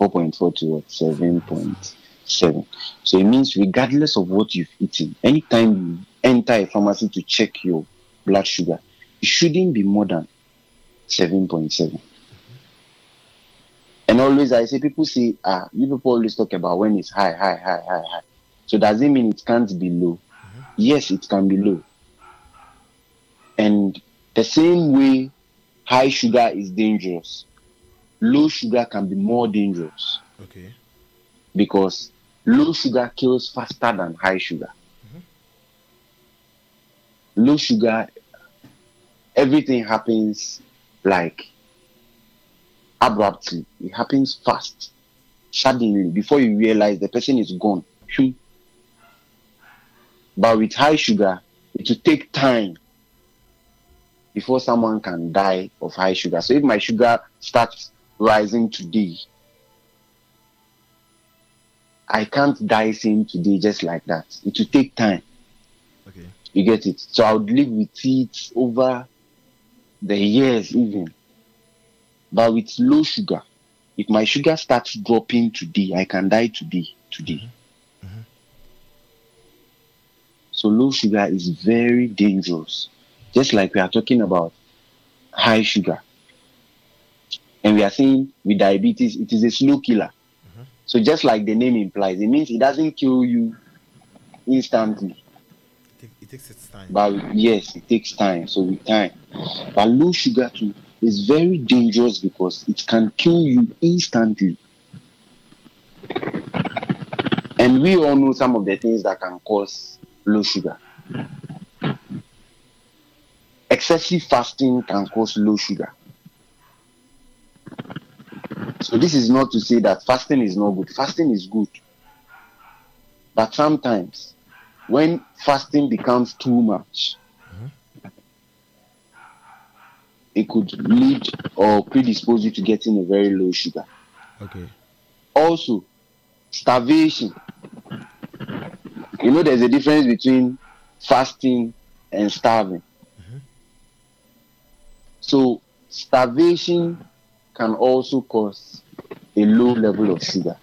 4.4 to what? 7.7. So it means regardless of what you've eaten, anytime you enter a pharmacy to check your blood sugar, it shouldn't be more than 7.7. And always I say people say, ah, you people always talk about when it's high, high, high, high, high. So does it mean it can't be low? Yes, it can be low. And the same way high sugar is dangerous, low sugar can be more dangerous Okay. because low sugar kills faster than high sugar. Mm-hmm. Low sugar, everything happens like abruptly. It happens fast, suddenly. Before you realize the person is gone. But with high sugar, it will take time before someone can die of high sugar. So if my sugar starts rising today, I can't die same today just like that. It will take time. Okay. You get it? So I would live with it over the years even. But with low sugar, if my sugar starts dropping today, I can die today. Today. Mm-hmm. So low sugar is very dangerous. Just like we are talking about high sugar. And we are saying with diabetes, it is a slow killer. So just like the name implies, it means it doesn't kill you instantly. It, it takes its time. But yes, it takes time. So with time. But low sugar too is very dangerous because it can kill you instantly. And we all know some of the things that can cause low sugar. Excessive fasting can cause low sugar. So this is not to say that fasting is not good. Fasting is good. But sometimes when fasting becomes too much, it could lead or predispose you to getting a very low sugar. Okay. Also, starvation. You know, there's a difference between fasting and starving. Mm-hmm. So, starvation can also cause a low level of sugar.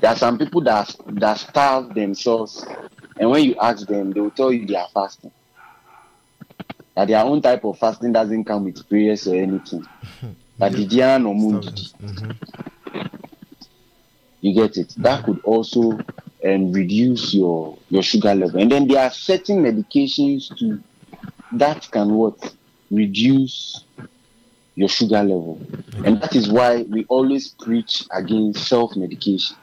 There are some people that that starve themselves, and when you ask them, they will tell you they are fasting. That their own type of fasting doesn't come with prayers or anything. But Dian or Mundi. You get it. That could also um, reduce your your sugar level. And then there are certain medications too that can what reduce your sugar level. And that is why we always preach against self medication.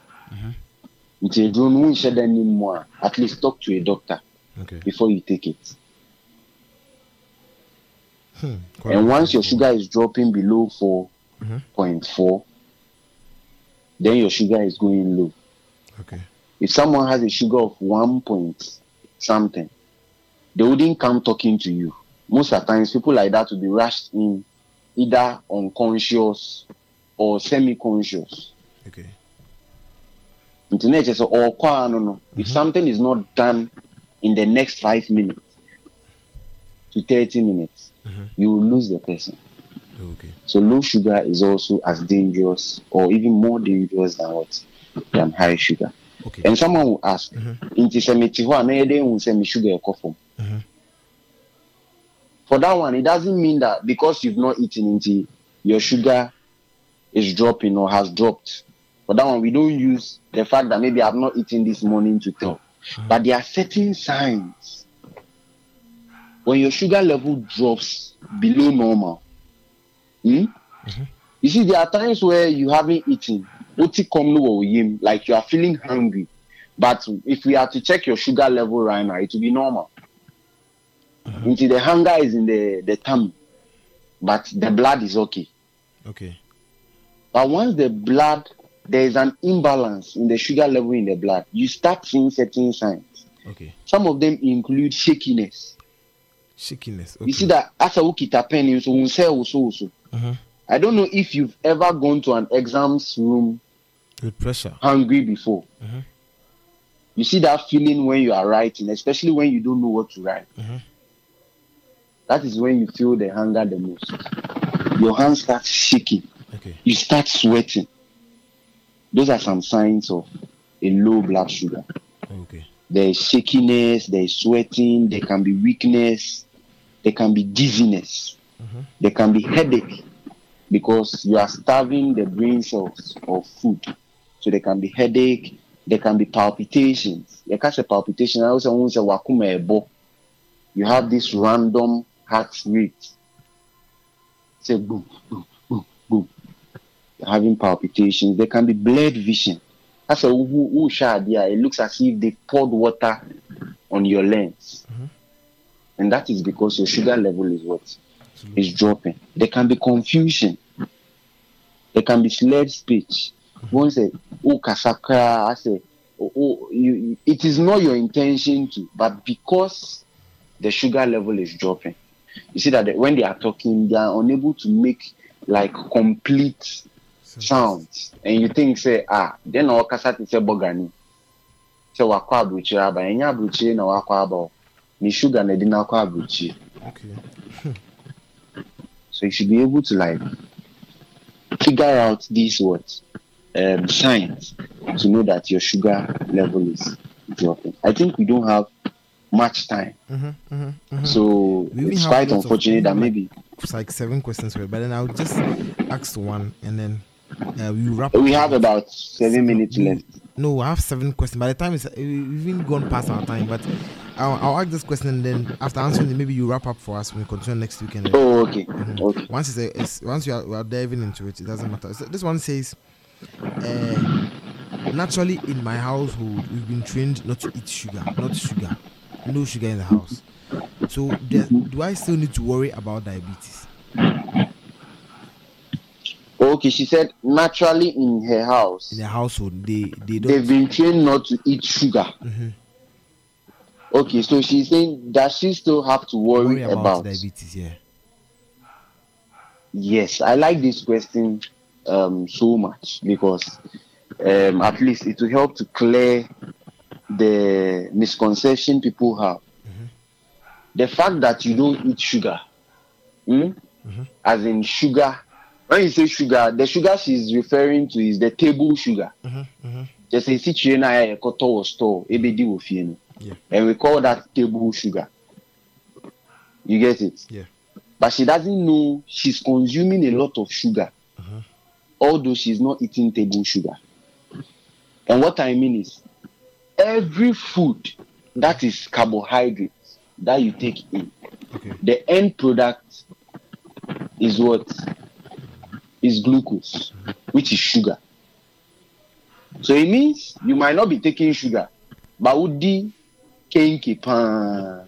Nti eduro no wonhyɛ da nim At least talk to a doctor Okay. before you take it. Hmm. And once your sugar is dropping below 4.4, then your sugar is going low. Okay. If someone has a sugar of 1 point something, they wouldn't come talking to you. Most of the times, people like that will be rushed in either unconscious or semi conscious. Okay. Internet is all no no. If mm-hmm. something is not done in the next five minutes to 30 minutes, mm-hmm. you will lose the person. Okay. So low sugar is also as dangerous or even more dangerous than what than high sugar. Okay. And someone will ask, mm-hmm. "Nti sɛ mete hɔ a na yɛde hu sɛ me sugar ɛkɔ fam?" Mm-hmm. For that one, it doesn't mean that because you've not eaten into your sugar is dropping or has dropped. For that one, we don't use the fact that maybe I've not eaten this morning to tell. Mm-hmm. But there are certain signs when your sugar level drops below normal. hmm? You see, there are times where you haven't eaten, oti kom no wɔ wo yam, like you are feeling hungry. But if we are to check your sugar level right now, it will be normal. Until the hunger is in the, the tummy, but the blood is okay. Okay. But once the blood, there is an imbalance in the sugar level in the blood, you start seeing certain signs. Okay. Some of them include shakiness. Shakiness. Okay. You see that as a ukita pen, so also also. Mhm. I don't know if you've ever gone to an exams room With pressure. hungry before. Mhm. You see that feeling when you are writing, especially when you don't know what to write. Mhm. That is when you feel the hunger the most. Your hands start shaking. Okay. You start sweating. Those are some signs of a low blood sugar. Okay. There is shakiness, there is sweating, there can be weakness, there can be dizziness, there can be headache because you are starving the brain cells of food. So there can be headache, there can be palpitations. You can say palpitation. I also want to say. You have this random heart rate. Say boom, boom, boom, boom. You're having palpitations. There can be blurred vision. That's a who, who shot there. It looks as if they poured water on your lens. Mm-hmm. And that is because your sugar level is what? Is dropping. There can be confusion. There can be slurred speech. One say, oh kasakra, I say, oh, oh you, it is not your intention to, but because the sugar level is dropping, you see that when they are talking, they are unable to make like complete sounds. And you think, say, ah, then all kasati say bogani. Say wakwa abuchira aba, enya abuchira na wakwa aba. o. Sugar na di na abuchira. So you should be able to like figure out these what um, signs to know that your sugar level is dropping. I think we don't have much time, Mhm, mhm, mhm. so it's quite of- unfortunate that maybe It's like seven questions but then I'll just ask one and then uh, we wrap. we have about seven minutes left. No, I have seven questions. By the time it's we've even gone past our time, but I'll, I'll ask this question and then after answering it, maybe you wrap up for us when we continue next weekend. Oh, okay, Mhm. okay. Once it's, a, it's once you are, we are diving into it, it doesn't matter. So this one says, uh, naturally in my household we've been trained not to eat sugar, not sugar, no sugar in the house. So do, do I still need to worry about diabetes? Okay, she said naturally in her house In the household, they they don't. they've been trained not to eat sugar. Mhm. Okay, so she's saying does she still have to worry, worry about, about diabetes. Yeah. Yes, I like this question um, so much because um, at least it will help to clear the misconception people have. The fact that you don't eat sugar, hmm, as in sugar, when you say sugar, the sugar she's referring to is the table sugar. Mm-hmm, mm-hmm. Just a situation I or store, ebedi wo fie no. And we call that table sugar. You get it? Yeah. But she doesn't know she's consuming a lot of sugar, mm-hmm. although she's not eating table sugar. And what I mean is, every food that is carbohydrate that you take in, the end product is what is glucose, which is sugar. So it means you might not be taking sugar, but would the kenkey pan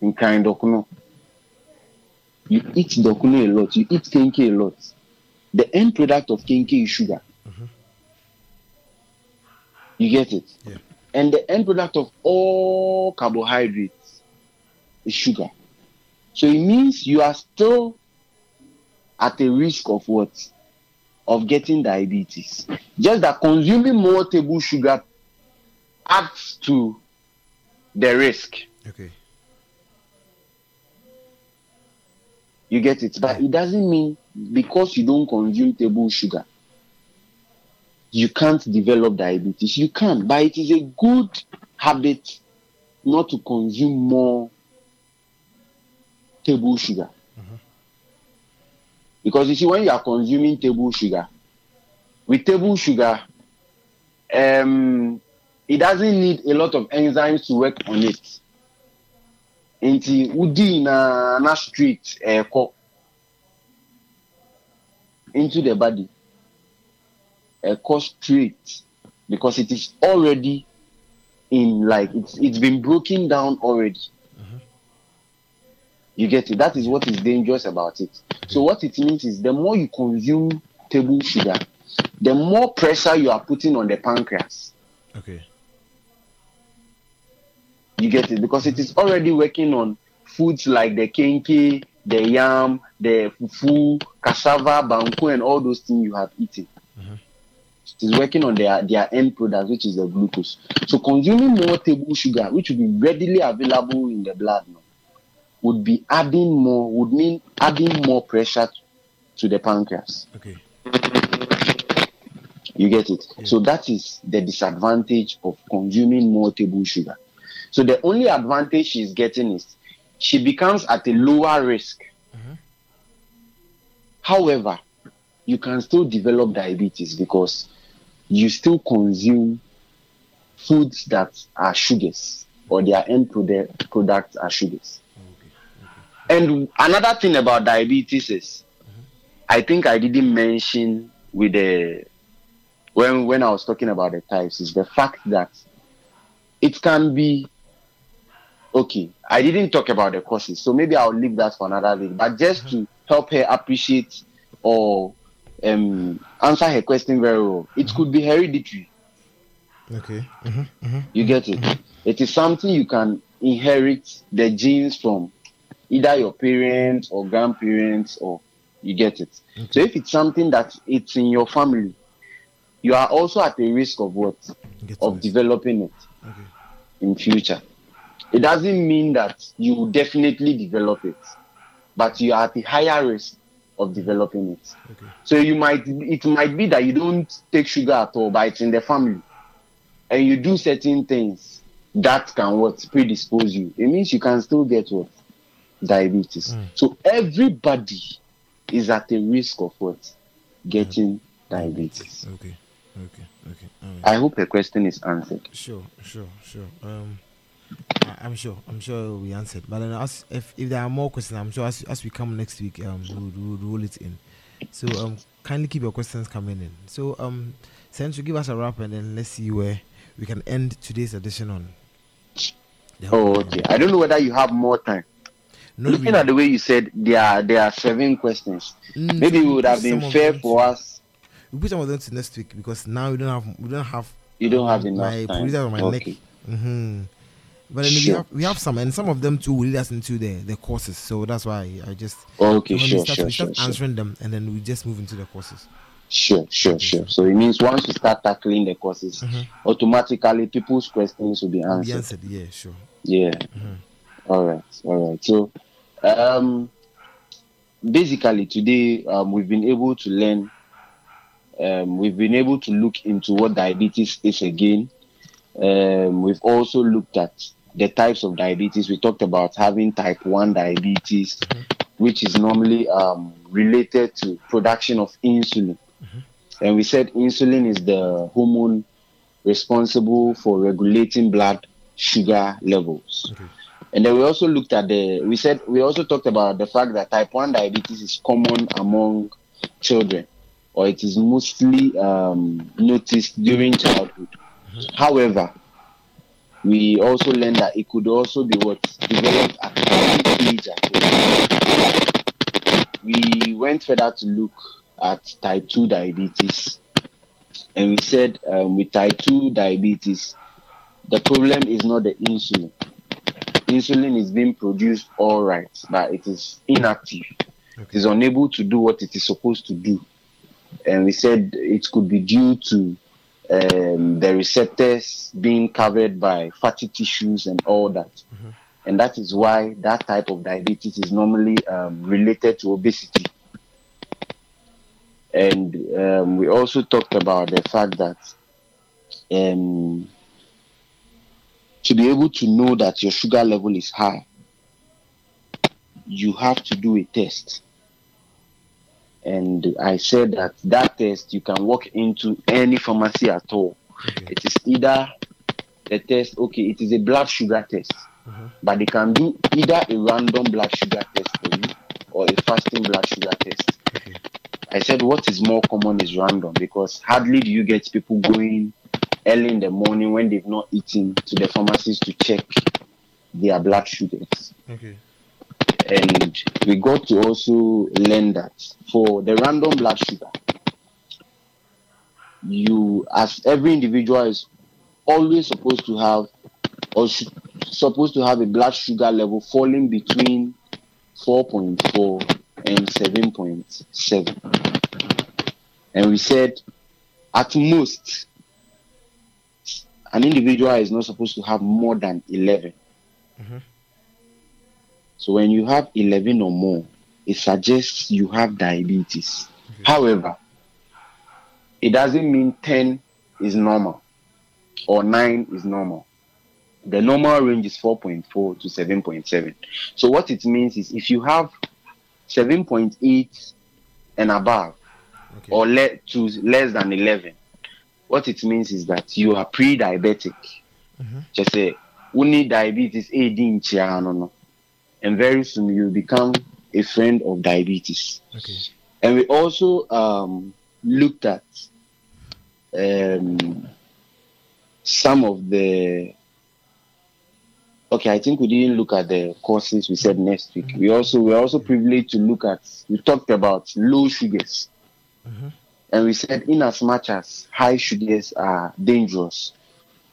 in kind of no. You eat dokuno a lot, you eat kenkey a lot. The end product of kenkey is sugar. Mm-hmm. You get it? Yeah. And the end product of all carbohydrates is sugar. So it means you are still at a risk of what? Of getting diabetes. Just that consuming more table sugar adds to the risk. Okay. You get it? But it doesn't mean because you don't consume table sugar, you can't develop diabetes. You can, but it is a good habit not to consume more table sugar. Because you see, when you are consuming table sugar, with table sugar, um, it doesn't need a lot of enzymes to work on it. Ɛkɔ into the body ɛkɔ straight because it is already in like it's it's been broken down already. You get it? That is what is dangerous about it. So what it means is the more you consume table sugar, the more pressure you are putting on the pancreas. Okay. You get it? Because it is already working on foods like the kenkey, the yam, the fufu, cassava, banku, and all those things you have eaten. Mm-hmm. It is working on their, their end product, which is the glucose. So consuming more table sugar, which will be readily available in the blood, no, would be adding more, would mean adding more pressure to the pancreas. Okay. You get it? So that is the disadvantage of consuming more table sugar. So the only advantage she's getting is she becomes at a lower risk. Uh-huh. However, you can still develop diabetes because you still consume foods that are sugars or their end product, products are sugars. And another thing about diabetes is, I think I didn't mention with the when when I was talking about the types is the fact that it can be okay. I didn't talk about the causes, so maybe I'll leave that for another day. But just to help her appreciate or um, answer her question very well, it could be hereditary. Okay. Mm-hmm. You get it? It is something you can inherit the genes from either your parents or grandparents or you get it. So if it's something that it's in your family, you are also at a risk of what? Of developing it in future. It doesn't mean that you will definitely develop it, but you are at a higher risk of developing it. So you might it might be that you don't take sugar at all, but it's in the family. And you do certain things that can what predispose you. It means you can still get what? Diabetes. So everybody is at a risk of what? Getting diabetes. Okay. Okay. Okay. Right. I hope the question is answered. Sure, sure, sure. Um, I, I'm sure, I'm sure we answered. But then, as if, if there are more questions, I'm sure as, as we come next week, um, we'll, we'll roll it in. So um, kindly keep your questions coming in. So um, since you give us a wrap, and then let's see where we can end today's edition on. Oh, okay. I don't know whether you have more time. No, Looking we- at the way you said there are there are seven questions, Mm, maybe it would have been fair for us. We put some of them to next week because now we don't have we don't have You don't have enough my time. producer on my Okay. neck. hmm But then we have we have some and some of them too will lead us into the the courses. So that's why I just Okay, when we sure, start, sure, we start sure, sure. answering them and then we just move into the courses. Sure, sure, sure. So it means once you start tackling the courses, automatically people's questions will be Will answered. be answered, yeah, sure. Yeah. All right. All right. So, um, basically today um, we've been able to learn. Um, we've been able to look into what diabetes is again. Um, we've also looked at the types of diabetes. We talked about having type one diabetes, which is normally um, related to production of insulin. And we said insulin is the hormone responsible for regulating blood sugar levels. And then we also looked at the, we said, we also talked about the fact that type 1 diabetes is common among children. or it is mostly um, noticed during childhood. However, we also learned that it could also be what developed at early age well. We went further to look at type 2 diabetes, and we said um, with type 2 diabetes, the problem is not the insulin. Insulin is being produced all right, but it is inactive. It is unable to do what it is supposed to do. And we said it could be due to um, the receptors being covered by fatty tissues and all that. And that is why that type of diabetes is normally um, related to obesity. And um, we also talked about the fact that um, to be able to know that your sugar level is high, you have to do a test. And I said that that test you can walk into any pharmacy at all. It is either the test, okay, it is a blood sugar test, uh-huh. but they can do either a random blood sugar test for you or a fasting blood sugar test. I said what is more common is random because hardly do you get people going early in the morning when they've not eaten to the pharmacies to check their blood sugars. Okay. And we got to also learn that for the random blood sugar, you as every individual is always supposed to have or should, supposed to have a blood sugar level falling between 4.4 and 7.7 and we said at most an individual is not supposed to have more than 11 mm-hmm. so when you have 11 or more it suggests you have diabetes. However it doesn't mean 10 is normal or 9 is normal. The normal range is 4.4 to 7.7 so what it means is if you have 7.8 and above or le- to less than 11 what it means is that you are pre-diabetic. Just say only diabetes AD in no and very soon you become a friend of diabetes. Okay. and we also um, looked at um, some of the okay i think we didn't look at the courses we said next week. We also we're also privileged to look at we talked about low sugars and we said in as much as high sugars are dangerous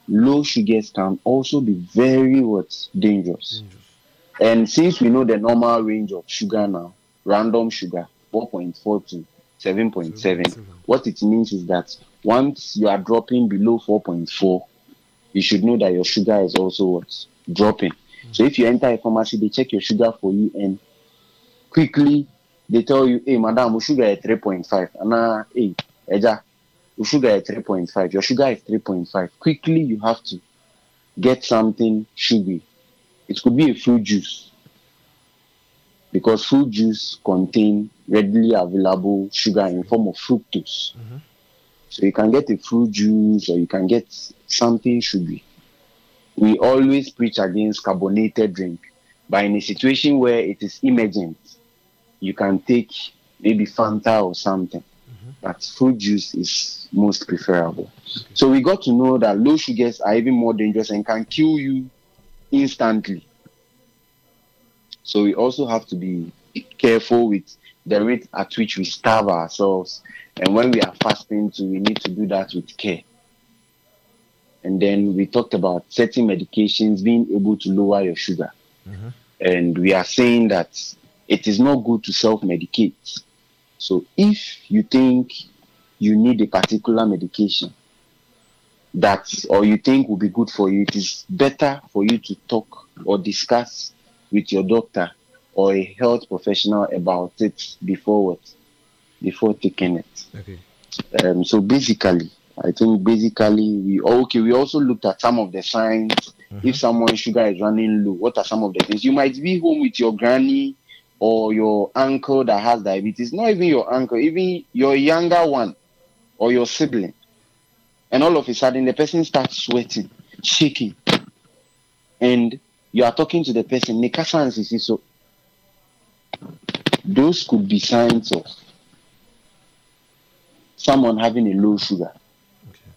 low sugars can also be very what? Dangerous. And since we know the normal range of sugar now random sugar 4.4 to 7.7 what it means is that once you are dropping below 4.4 you should know that your sugar is also what? Dropping. So if you enter a pharmacy they check your sugar for you and quickly they tell you hey madam your sugar is 3.5 and uh, hey eja your sugar is 3.5 your sugar is 3.5 quickly you have to get something sugary. It could be a fruit juice because fruit juice contain readily available sugar in form of fructose. So you can get a fruit juice or you can get something sugary. We always preach against carbonated drink but in a situation where it is emergent you can take maybe fanta or something mm-hmm. but fruit juice is most preferable. So we got to know that low sugars are even more dangerous and can kill you instantly. So we also have to be careful with the rate at which we starve ourselves. And when we are fasting too we need to do that with care. And then we talked about certain medications being able to lower your sugar. Mm-hmm. And we are saying that it is not good to self-medicate. So if you think you need a particular medication that or you think will be good for you it is better for you to talk or discuss with your doctor or a health professional about it before what? Before taking it. Okay. um, so basically i think basically we okay we also looked at some of the signs. If someone's sugar is running low what are some of the things? You might be home with your granny or your uncle that has diabetes not even your uncle even your younger one or your sibling and all of a sudden the person starts sweating shaking and you are talking to the person "Ne kasa nsisi so those could be signs of someone having a low sugar. Okay.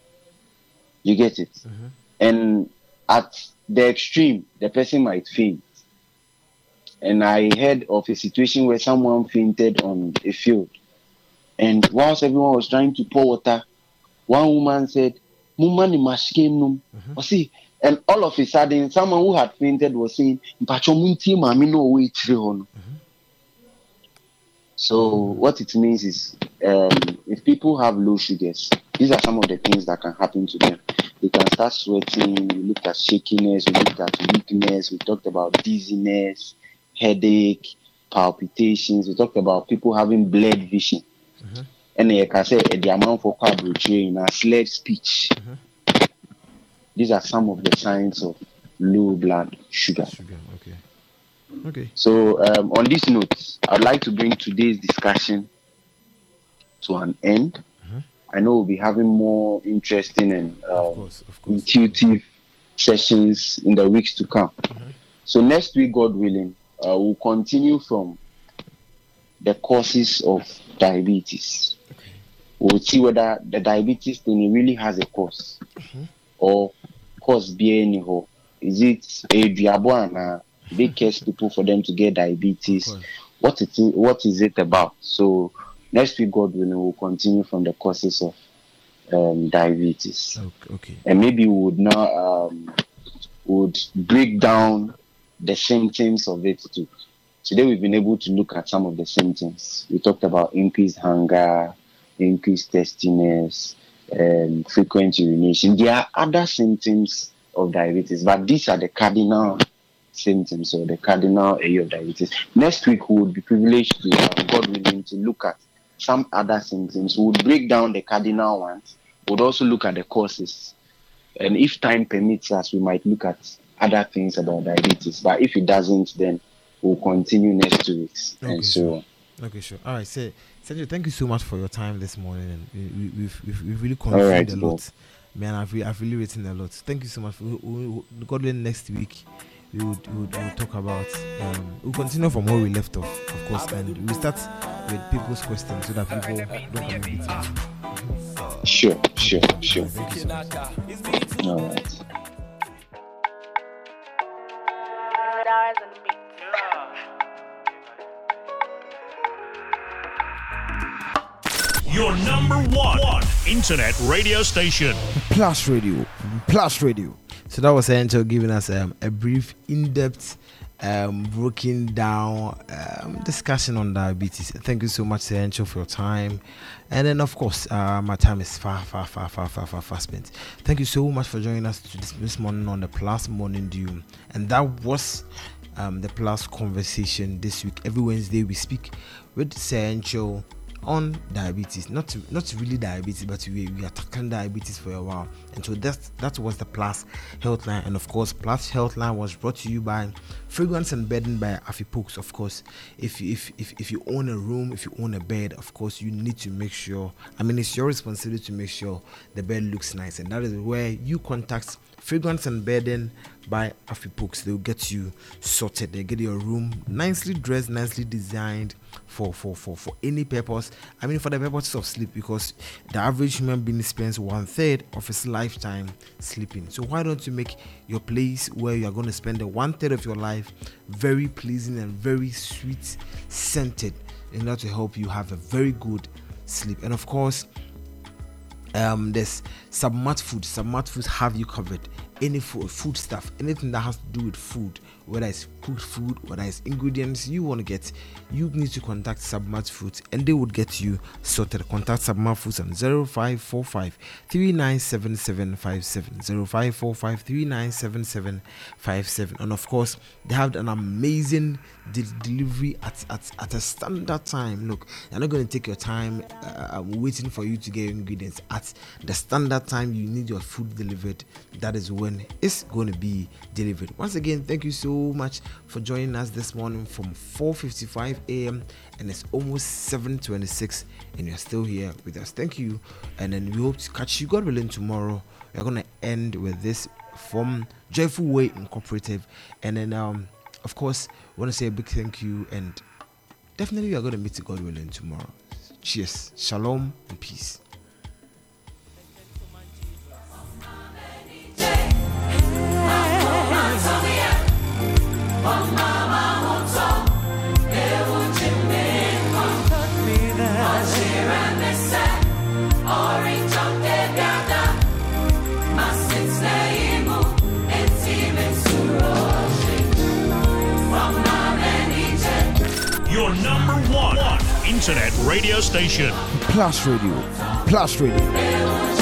You get it? Mm-hmm. And at the extreme, the person might faint. And I heard of a situation where someone fainted on a field. And whilst everyone was trying to pour water, one woman said, Muma ni mashike num. Or see, and all of a sudden, someone who had fainted was saying, "Mpacho muntie mami no way hono. So what it means is, um, if people have low sugars, these are some of the things that can happen to them. They can start sweating. We looked at shakiness. We looked at weakness. We talked about dizziness, headache, palpitations. We talked about people having blurred vision. And you can say eh, the amount for carbohydrate and slurred speech. These are some of the signs of low blood sugar. Sugar. Okay. Okay. So, um, on this note, I'd like to bring today's discussion to an end. I know we'll be having more interesting and um, intuitive sessions in the weeks to come. So, next week, God willing, uh, we'll continue from the causes of diabetes. We'll see whether the diabetes thing really has a cause or cause be anyhow. Is it a diabuana? They curse people for them to get diabetes. What it is, what is it about? So next week, God willing, we'll continue from the causes of um, diabetes. Okay. And maybe we would now um, would break down the symptoms of it too. Today we've been able to look at some of the symptoms. We talked about increased hunger, increased thirstiness, um, frequent urination. There are other symptoms of diabetes, but these are the cardinal symptoms or the cardinal area of diabetes. Next week we would be privileged to, uh, God willing, to look at some other symptoms. We would break down the cardinal ones. We would also look at the causes. And if time permits us, we might look at other things about diabetes. But if it doesn't, then we'll continue next two weeks Okay, and so on. Okay, sure. All right, so Sergio, thank you so much for your time this morning, and we, we, we've, we've we've really All right, a lot. Man, I've really, I've really written a lot. Thank you so much. We, we, we- God willing, next week we would, we would, we would talk about. Um, we'll continue from where we left off, of course, and we start with people's questions so that people don't come in between. Sure, sure, sure. Thank you so much. All right. Your number one, one internet radio station. Plus Radio. Plus Radio. So that was Angel giving us um, a brief, in-depth, um, broken down um, discussion on diabetes. Thank you so much, Angel, for your time. And then, of course, uh, my time is far, far, far, far, far, far, far spent. Thank you so much for joining us this, this morning on the Plus Morning Dew. And that was um, the Plus conversation this week. Every Wednesday, we speak with Angel on diabetes. Not not really diabetes but we, we are tackling diabetes for a while. And so that that was the plus health line and of course plus health line was brought to you by fragrance and bedding by afipokes of course. If if, if if you own a room if you own a bed of course you need to make sure i mean it's your responsibility to make sure the bed looks nice. And that is where you contact fragrance and bedding by afipokes. They'll get you sorted. They get your room nicely dressed nicely designed for for for for any purpose. I mean for the purposes of sleep because the average human being spends one third of his lifetime sleeping. So why don't you make your place where you are going to spend the one third of your life very pleasing and very sweet scented in order to help you have a very good sleep? And of course um there's submat food submat foods have you covered. Any food food stuff anything that has to do with food whether it's cooked food whether it's ingredients you want to get you need to contact submat foods and they would get you sorted. Contact submat foods on 0545 397757 0545 397757 and of course they have an amazing de- delivery at, at at a standard time. Look they're not going to take your time uh, waiting for you to get ingredients. At the standard time you need your food delivered. That is when it's going to be delivered. Once again thank you so much for joining us this morning from 4:55 a.m. and it's almost 7:26 and you're still here with us. Thank you and then we hope to catch you God willing tomorrow. We're going to end with this from Joyful Way Incorporated and then um of course I want to say a big thank you, and definitely we are going to meet God willing tomorrow. Cheers, shalom, and peace. Orange. Internet radio station. Plus Radio. Plus Radio.